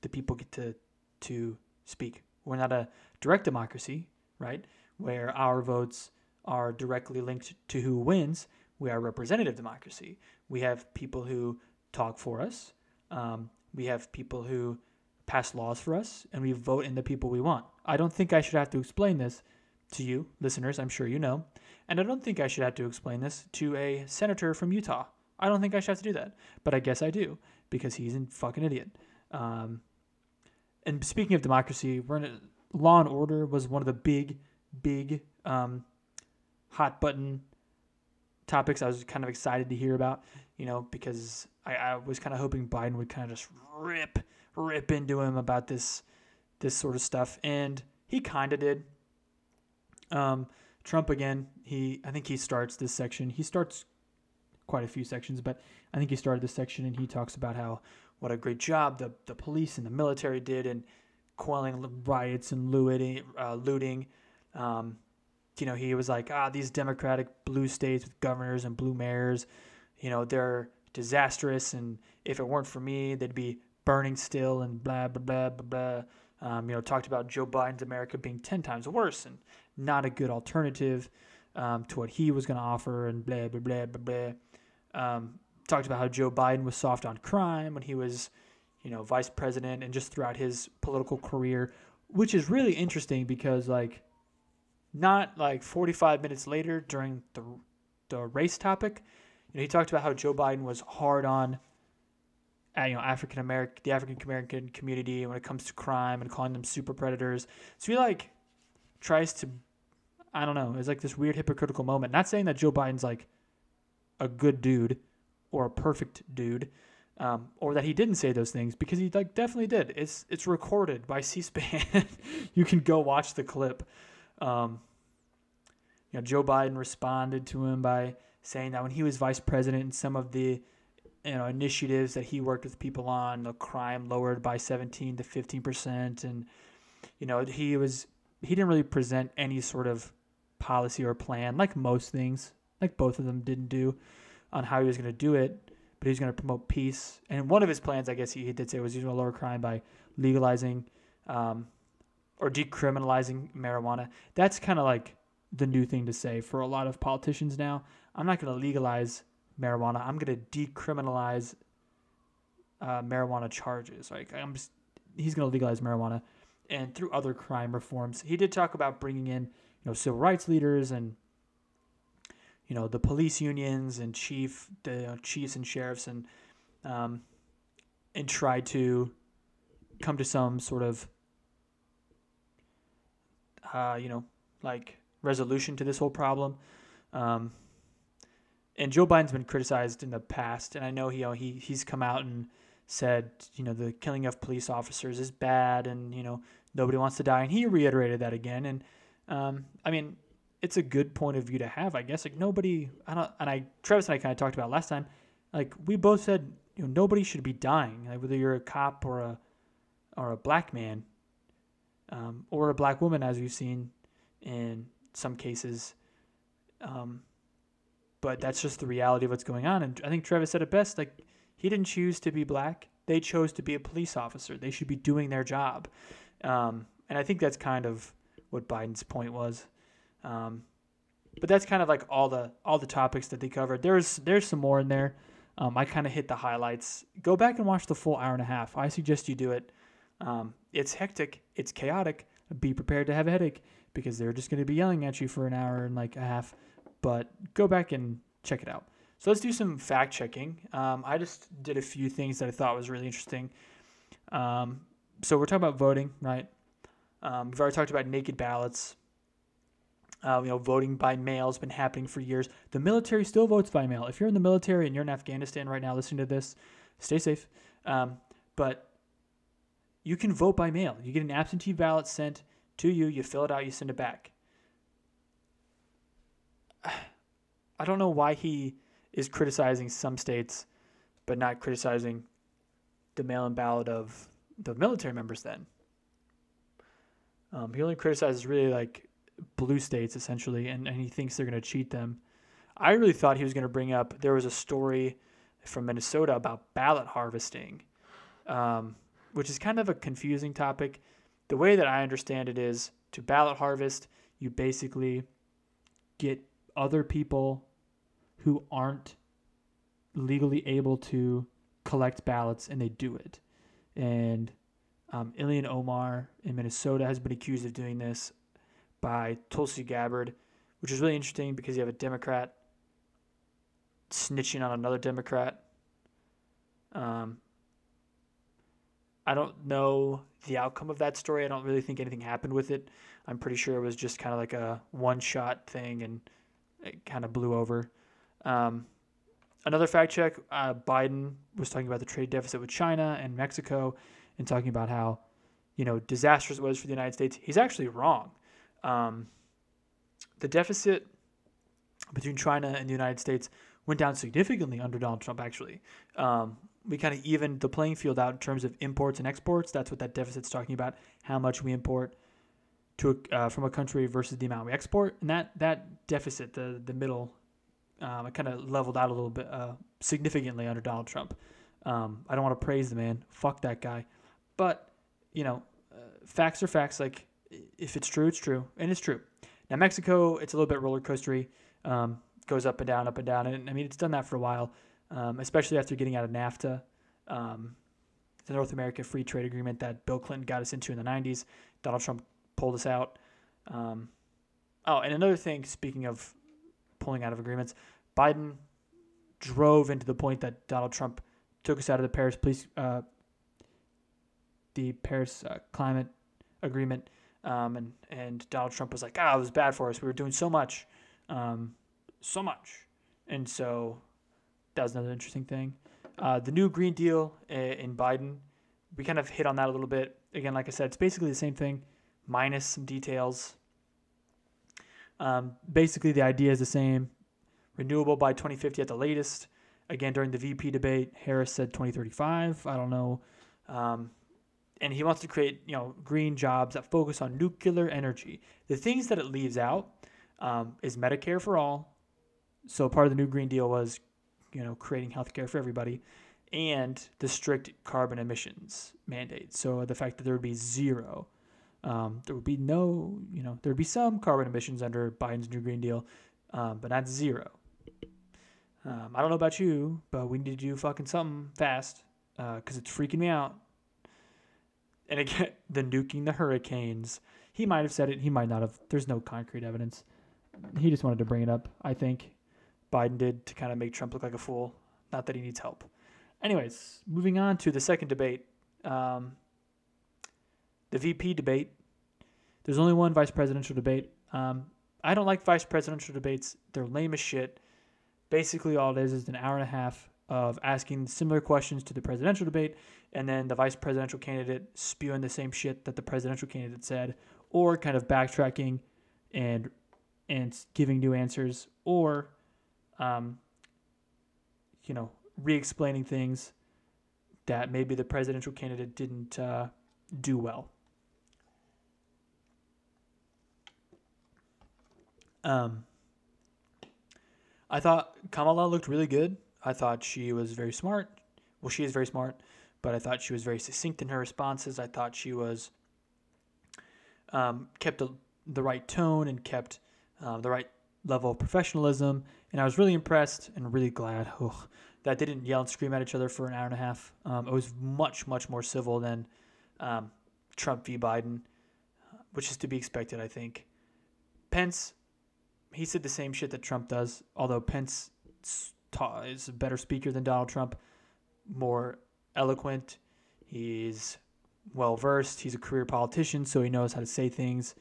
The people get to to speak. We're not a direct democracy, right? Where our votes are directly linked to who wins. We are a representative democracy. We have people who talk for us. Um, we have people who pass laws for us, and we vote in the people we want. I don't think I should have to explain this to you, listeners, I'm sure you know. And I don't think I should have to explain this to a senator from Utah. I don't think I should have to do that. But I guess I do because he's a fucking idiot. Um, and speaking of democracy, we're in a, law and order was one of the big, big um, hot button topics I was kind of excited to hear about, you know, because I, I was kind of hoping Biden would kind of just rip, rip into him about this, this sort of stuff. And he kind of did. Um, Trump again. He I think he starts this section. He starts quite a few sections, but I think he started this section and he talks about how what a great job the the police and the military did in quelling riots and looting. Uh, looting. Um, you know, he was like, ah, these democratic blue states with governors and blue mayors, you know, they're disastrous, and if it weren't for me, they'd be burning still and blah blah blah blah blah. Um, you know, talked about Joe Biden's America being ten times worse and not a good alternative um, to what he was going to offer, and blah blah blah blah blah. Um, talked about how Joe Biden was soft on crime when he was, you know, vice president, and just throughout his political career, which is really interesting because like, not like 45 minutes later during the the race topic, you know, he talked about how Joe Biden was hard on uh, you know African American the African American community when it comes to crime and calling them super predators. So he like tries to I don't know, it's like this weird hypocritical moment. Not saying that Joe Biden's like a good dude or a perfect dude, um, or that he didn't say those things because he like definitely did. It's it's recorded by C-SPAN. you can go watch the clip. Um, you know, Joe Biden responded to him by saying that when he was vice president, some of the you know initiatives that he worked with people on, the crime lowered by 17 to 15 percent, and you know he was he didn't really present any sort of policy or plan, like most things, like both of them didn't do, on how he was going to do it. But he was going to promote peace, and one of his plans, I guess he, he did say, was using a lower crime by legalizing um, or decriminalizing marijuana. That's kind of like the new thing to say for a lot of politicians now. I'm not going to legalize marijuana. I'm going to decriminalize uh, marijuana charges. Like I'm just, he's going to legalize marijuana, and through other crime reforms, he did talk about bringing in you know civil rights leaders and you know the police unions and chief the you know, chiefs and sheriffs and um, and try to come to some sort of uh, you know like resolution to this whole problem. Um, and Joe Biden's been criticized in the past, and I know he you know, he he's come out and said you know the killing of police officers is bad, and you know nobody wants to die, and he reiterated that again. And um, I mean, it's a good point of view to have, I guess. Like nobody, I don't, and I Travis and I kind of talked about last time. Like we both said, you know, nobody should be dying, like whether you're a cop or a or a black man, um, or a black woman, as we've seen in some cases. Um, but that's just the reality of what's going on. And I think Travis said it best. Like he didn't choose to be black; they chose to be a police officer. They should be doing their job. Um, and I think that's kind of what Biden's point was. Um, but that's kind of like all the all the topics that they covered. There's there's some more in there. Um, I kind of hit the highlights. Go back and watch the full hour and a half. I suggest you do it. Um, it's hectic. It's chaotic. Be prepared to have a headache because they're just going to be yelling at you for an hour and like a half. But go back and check it out. So let's do some fact checking. Um, I just did a few things that I thought was really interesting. Um, so we're talking about voting, right? Um, we've already talked about naked ballots. Uh, you know, voting by mail has been happening for years. The military still votes by mail. If you're in the military and you're in Afghanistan right now listening to this, stay safe. Um, but you can vote by mail. You get an absentee ballot sent to you, you fill it out, you send it back. I don't know why he is criticizing some states, but not criticizing the mail in ballot of the military members then. Um, he only criticizes really like blue states essentially, and, and he thinks they're going to cheat them. I really thought he was going to bring up there was a story from Minnesota about ballot harvesting, um, which is kind of a confusing topic. The way that I understand it is to ballot harvest, you basically get other people who aren't legally able to collect ballots and they do it. And um, Ilhan Omar in Minnesota has been accused of doing this by Tulsi Gabbard, which is really interesting because you have a Democrat snitching on another Democrat. Um, I don't know the outcome of that story. I don't really think anything happened with it. I'm pretty sure it was just kind of like a one shot thing and it kind of blew over. Um, another fact check uh, Biden was talking about the trade deficit with China and Mexico and talking about how, you know, disastrous it was for the United States. He's actually wrong. Um, the deficit between China and the United States went down significantly under Donald Trump, actually. Um, we kind of evened the playing field out in terms of imports and exports. That's what that deficit's talking about, how much we import to uh, from a country versus the amount we export. And that, that deficit, the, the middle, um, it kind of leveled out a little bit uh, significantly under Donald Trump. Um, I don't want to praise the man. Fuck that guy. But, you know, uh, facts are facts. Like, if it's true, it's true. And it's true. Now, Mexico, it's a little bit roller coastery. Um, goes up and down, up and down. And I mean, it's done that for a while, um, especially after getting out of NAFTA, um, the North America Free Trade Agreement that Bill Clinton got us into in the 90s. Donald Trump pulled us out. Um, oh, and another thing, speaking of pulling out of agreements, Biden drove into the point that Donald Trump took us out of the Paris police, uh, the Paris uh, climate agreement, um, and and Donald Trump was like, ah, it was bad for us. We were doing so much, um, so much, and so that was another interesting thing. Uh, the new Green Deal in Biden, we kind of hit on that a little bit. Again, like I said, it's basically the same thing, minus some details. Um, basically, the idea is the same renewable by 2050 at the latest. Again, during the VP debate, Harris said 2035. I don't know. Um, and he wants to create, you know, green jobs that focus on nuclear energy. The things that it leaves out um, is Medicare for all. So part of the new Green Deal was, you know, creating health care for everybody, and the strict carbon emissions mandate. So the fact that there would be zero, um, there would be no, you know, there would be some carbon emissions under Biden's new Green Deal, um, but not zero. Um, I don't know about you, but we need to do fucking something fast because it's freaking me out. And again, the nuking the hurricanes. He might have said it. He might not have. There's no concrete evidence. He just wanted to bring it up. I think Biden did to kind of make Trump look like a fool. Not that he needs help. Anyways, moving on to the second debate, um, the VP debate. There's only one vice presidential debate. Um, I don't like vice presidential debates. They're lame as shit. Basically, all it is is an hour and a half of asking similar questions to the presidential debate, and then the vice presidential candidate spewing the same shit that the presidential candidate said, or kind of backtracking and and giving new answers, or um, you know, re-explaining things that maybe the presidential candidate didn't uh, do well. Um, I thought Kamala looked really good. I thought she was very smart. Well, she is very smart, but I thought she was very succinct in her responses. I thought she was um, kept a, the right tone and kept uh, the right level of professionalism. And I was really impressed and really glad ugh, that they didn't yell and scream at each other for an hour and a half. Um, it was much, much more civil than um, Trump v. Biden, which is to be expected, I think. Pence, he said the same shit that Trump does, although Pence is a better speaker than Donald Trump, more eloquent. He's well versed. He's a career politician, so he knows how to say things.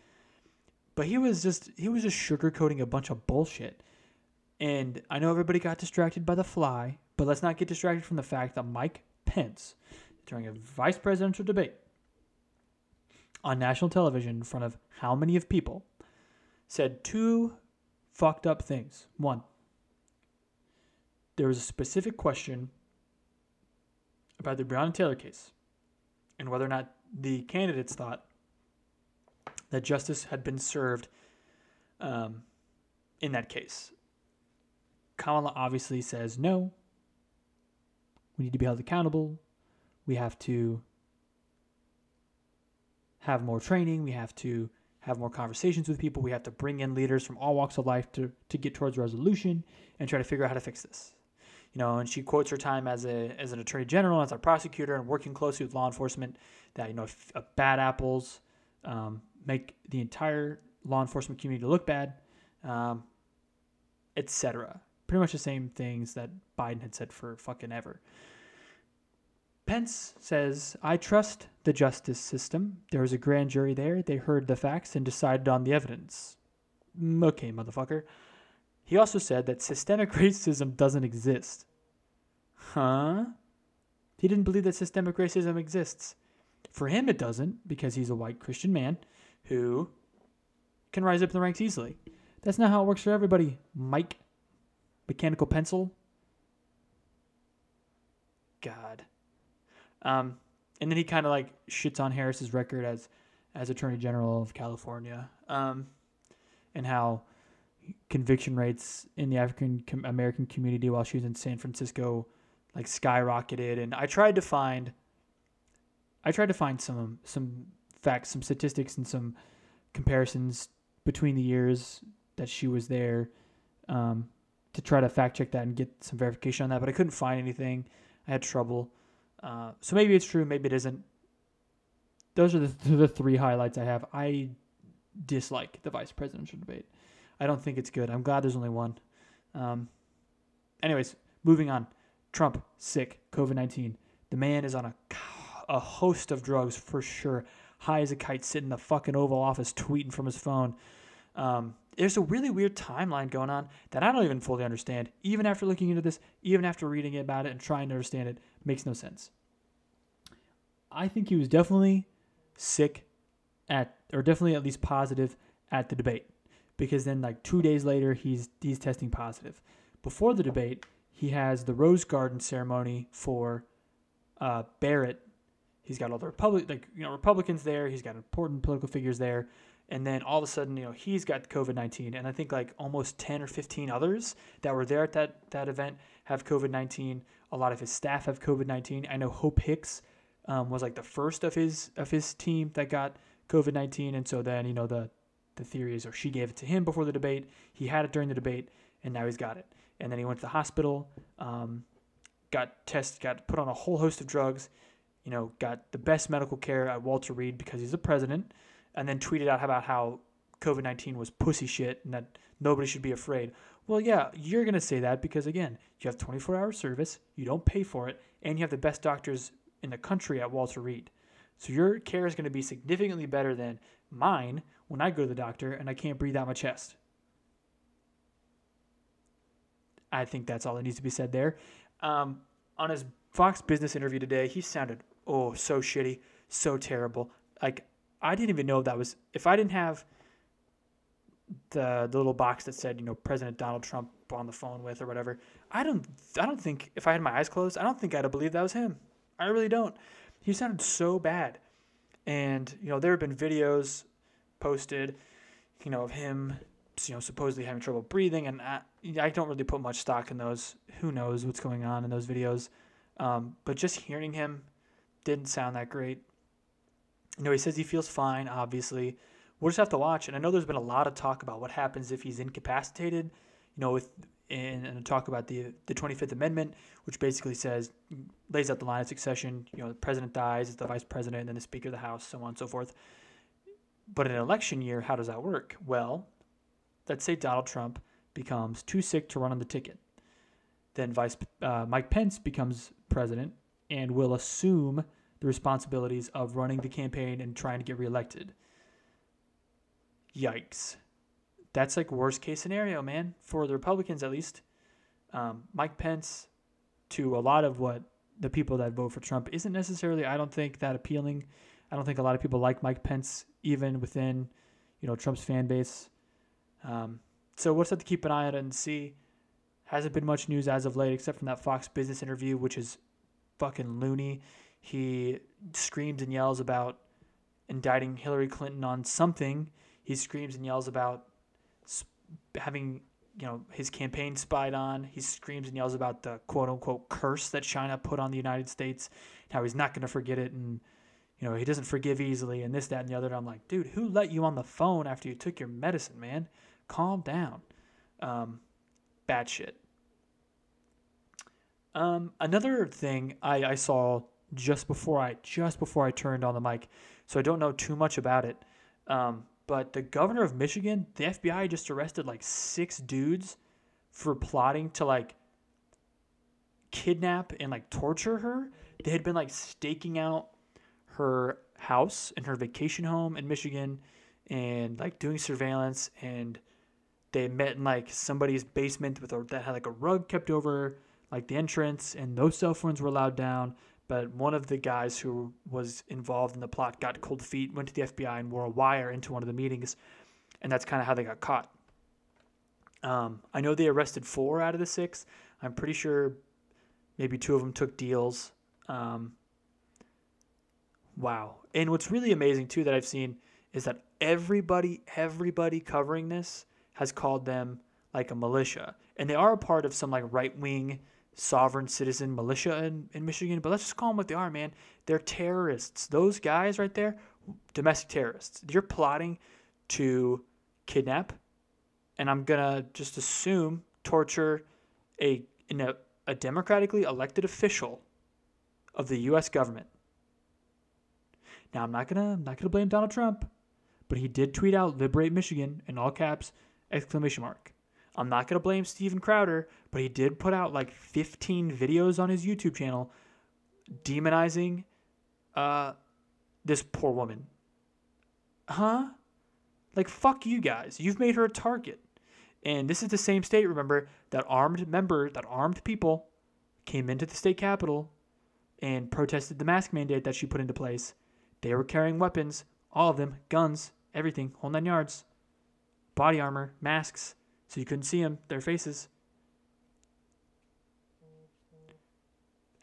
But he was just he was just sugarcoating a bunch of bullshit. And I know everybody got distracted by the fly, but let's not get distracted from the fact that Mike Pence, during a vice presidential debate on national television in front of how many of people, said two fucked up things. One, there was a specific question about the Breonna Taylor case and whether or not the candidates thought that justice had been served um, in that case. Kamala obviously says no. We need to be held accountable. We have to have more training. We have to have more conversations with people. We have to bring in leaders from all walks of life to, to get towards resolution and try to figure out how to fix this. You know, and she quotes her time as a as an attorney general, as a prosecutor, and working closely with law enforcement. That you know, if, bad apples um, make the entire law enforcement community look bad, um, etc. Pretty much the same things that Biden had said for fucking ever. Pence says, I trust the justice system. There was a grand jury there. They heard the facts and decided on the evidence. Okay, motherfucker. He also said that systemic racism doesn't exist. Huh? He didn't believe that systemic racism exists. For him, it doesn't, because he's a white Christian man who can rise up in the ranks easily. That's not how it works for everybody. Mike, mechanical pencil. God. Um, and then he kind of like shits on Harris's record as as Attorney General of California, um, and how conviction rates in the African American community while she was in San Francisco like skyrocketed. And I tried to find, I tried to find some some facts, some statistics, and some comparisons between the years that she was there um, to try to fact check that and get some verification on that. But I couldn't find anything. I had trouble. Uh, so maybe it's true, maybe it isn't. Those are the, the three highlights I have. I dislike the vice presidential debate. I don't think it's good. I'm glad there's only one. Um, anyways, moving on. Trump, sick, COVID 19. The man is on a, a host of drugs for sure. High as a kite, sitting in the fucking Oval Office tweeting from his phone. Um, there's a really weird timeline going on that I don't even fully understand. Even after looking into this, even after reading about it and trying to understand it, makes no sense. I think he was definitely sick at, or definitely at least positive at the debate, because then like two days later he's he's testing positive. Before the debate, he has the Rose Garden ceremony for uh, Barrett. He's got all the Republic, like you know, Republicans there. He's got important political figures there and then all of a sudden, you know, he's got COVID nineteen, and I think like almost ten or fifteen others that were there at that that event have COVID nineteen. A lot of his staff have COVID nineteen. I know Hope Hicks um, was like the first of his of his team that got COVID nineteen, and so then you know the the theory is, or she gave it to him before the debate. He had it during the debate, and now he's got it. And then he went to the hospital, um, got tested, got put on a whole host of drugs, you know, got the best medical care at Walter Reed because he's the president, and then tweeted out about how COVID 19 was pussy shit and that nobody should be afraid. Well, yeah, you're going to say that because, again, you have 24 hour service, you don't pay for it, and you have the best doctors in the country at Walter Reed. So your care is going to be significantly better than mine when I go to the doctor and I can't breathe out my chest. I think that's all that needs to be said there. Um, on his Fox Business interview today, he sounded oh so shitty, so terrible. Like I didn't even know that was if I didn't have the the little box that said you know President Donald Trump on the phone with or whatever. I don't I don't think if I had my eyes closed, I don't think I'd have believed that was him. I really don't. He sounded so bad, and you know there have been videos posted, you know of him, you know supposedly having trouble breathing, and I, I don't really put much stock in those. Who knows what's going on in those videos? Um, but just hearing him didn't sound that great. You know he says he feels fine, obviously we'll just have to watch. And I know there's been a lot of talk about what happens if he's incapacitated. You know, with and, talk about the the 25th Amendment, which basically says lays out the line of succession. You know, the president dies, it's the vice president, and then the Speaker of the House, so on and so forth. But in an election year, how does that work? Well, let's say Donald Trump becomes too sick to run on the ticket. Then Vice uh, Mike Pence becomes president and will assume the responsibilities of running the campaign and trying to get reelected yikes. That's like worst case scenario, man, for the Republicans at least. Um, Mike Pence, to a lot of what the people that vote for Trump, isn't necessarily, I don't think, that appealing. I don't think a lot of people like Mike Pence, even within, you know, Trump's fan base. Um, so just have to keep an eye on and see. Hasn't been much news as of late, except from that Fox Business interview, which is fucking loony. He screams and yells about indicting Hillary Clinton on something he screams and yells about having you know his campaign spied on. He screams and yells about the quote unquote curse that China put on the United States, how he's not going to forget it, and you know he doesn't forgive easily, and this, that, and the other. And I'm like, dude, who let you on the phone after you took your medicine, man? Calm down. Um, bad shit. Um, another thing I, I saw just before I just before I turned on the mic, so I don't know too much about it. Um, but the governor of Michigan, the FBI just arrested like six dudes for plotting to like kidnap and like torture her. They had been like staking out her house and her vacation home in Michigan and like doing surveillance and they met in like somebody's basement with a that had like a rug kept over like the entrance and those cell phones were allowed down but one of the guys who was involved in the plot got cold feet, went to the FBI, and wore a wire into one of the meetings, and that's kind of how they got caught. Um, I know they arrested four out of the six. I'm pretty sure maybe two of them took deals. Um, wow. And what's really amazing too that I've seen is that everybody, everybody covering this has called them like a militia, and they are a part of some like right wing sovereign citizen militia in, in Michigan, but let's just call them what they are, man. They're terrorists. Those guys right there, domestic terrorists. You're plotting to kidnap, and I'm gonna just assume torture a a, a democratically elected official of the U.S. government. Now I'm not gonna I'm not gonna blame Donald Trump, but he did tweet out "Liberate Michigan" in all caps exclamation mark. I'm not gonna blame Steven Crowder but he did put out like 15 videos on his YouTube channel demonizing uh, this poor woman. Huh? Like, fuck you guys. You've made her a target. And this is the same state, remember, that armed member, that armed people came into the state capitol and protested the mask mandate that she put into place. They were carrying weapons, all of them, guns, everything, whole nine yards, body armor, masks, so you couldn't see them, their faces.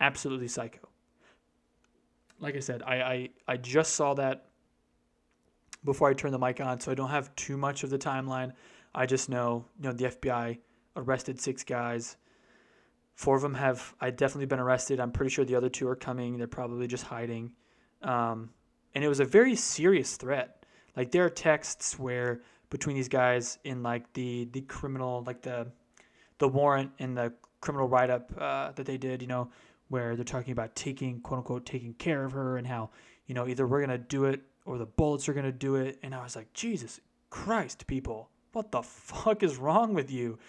absolutely psycho. Like I said, I, I, I just saw that before I turned the mic on, so I don't have too much of the timeline. I just know, you know, the FBI arrested six guys. Four of them have, I definitely been arrested. I'm pretty sure the other two are coming. They're probably just hiding. Um, and it was a very serious threat. Like there are texts where between these guys in like the the criminal, like the the warrant and the criminal write up uh, that they did. You know, where they're talking about taking quote unquote taking care of her and how you know either we're gonna do it or the bullets are gonna do it. And I was like, Jesus Christ, people, what the fuck is wrong with you?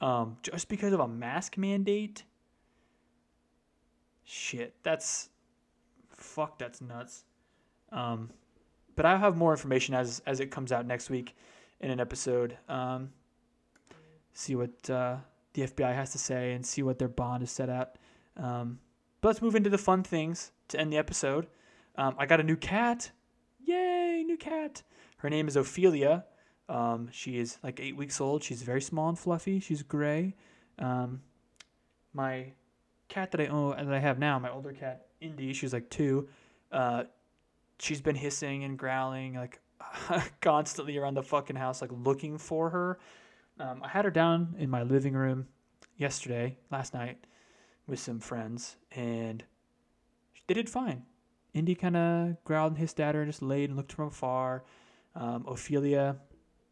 Um, just because of a mask mandate? Shit, that's fuck. That's nuts. Um, but I'll have more information as as it comes out next week in an episode. Um, see what uh, the FBI has to say and see what their bond is set at. Um, but let's move into the fun things to end the episode. Um, I got a new cat. Yay, new cat. Her name is Ophelia. Um, she is like eight weeks old. She's very small and fluffy. She's gray. Um, my cat that I own, that I have now, my older cat, Indy, she's like two. Uh, she's been hissing and growling like constantly around the fucking house, like looking for her. Um, I had her down in my living room yesterday, last night, with some friends, and they did fine. Indy kind of growled and hissed at her and just laid and looked from afar. Um, Ophelia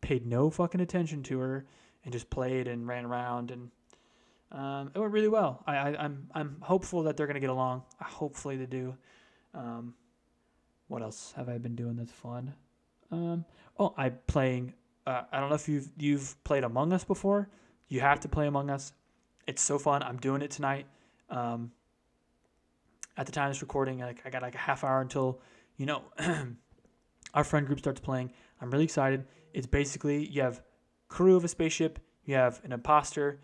paid no fucking attention to her and just played and ran around and um, it went really well. I, I, am I'm, I'm hopeful that they're gonna get along. Hopefully they do. Um, what else have I been doing that's fun? Um, oh, I'm playing. Uh, I don't know if you've you've played Among Us before. You have to play Among Us. It's so fun. I'm doing it tonight. Um, at the time of this recording, like I got like a half hour until you know our friend group starts playing. I'm really excited. It's basically you have crew of a spaceship, you have an imposter,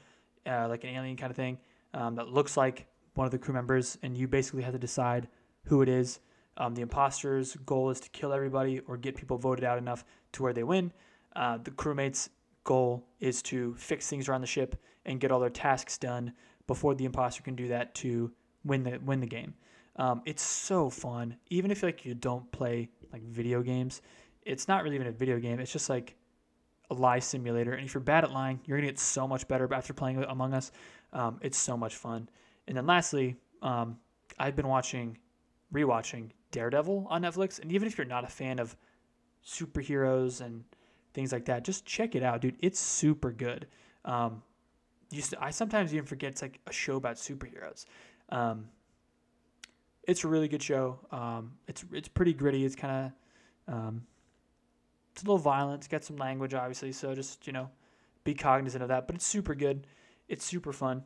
uh, like an alien kind of thing um, that looks like one of the crew members, and you basically have to decide who it is. Um, the imposter's goal is to kill everybody or get people voted out enough to where they win. Uh, the crewmate's goal is to fix things around the ship and get all their tasks done before the imposter can do that to win the win the game. Um, it's so fun. Even if like you don't play like video games, it's not really even a video game. It's just like a lie simulator. And if you're bad at lying, you're gonna get so much better after playing Among Us. Um, it's so much fun. And then lastly, um, I've been watching, rewatching Daredevil on Netflix. And even if you're not a fan of superheroes and things like that, just check it out, dude. It's super good. Um, I sometimes even forget it's like a show about superheroes. Um, it's a really good show. Um, it's it's pretty gritty. It's kind of um, it's a little violent. It's got some language, obviously. So just you know, be cognizant of that. But it's super good. It's super fun.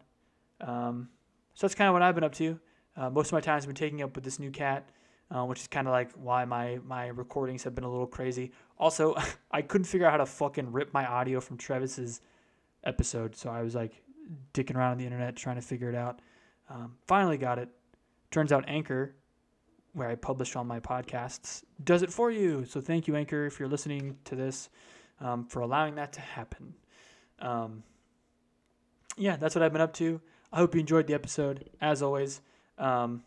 Um, so that's kind of what I've been up to. Uh, most of my time has been taking up with this new cat, uh, which is kind of like why my my recordings have been a little crazy. Also, I couldn't figure out how to fucking rip my audio from Travis's episode, so I was like dicking around on the internet trying to figure it out. Um, finally got it. Turns out Anchor, where I publish all my podcasts, does it for you. So thank you, Anchor, if you're listening to this, um, for allowing that to happen. Um, yeah, that's what I've been up to. I hope you enjoyed the episode. As always, um,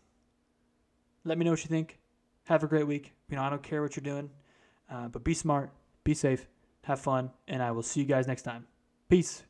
let me know what you think. Have a great week. You know, I don't care what you're doing, uh, but be smart, be safe, have fun, and I will see you guys next time. Peace.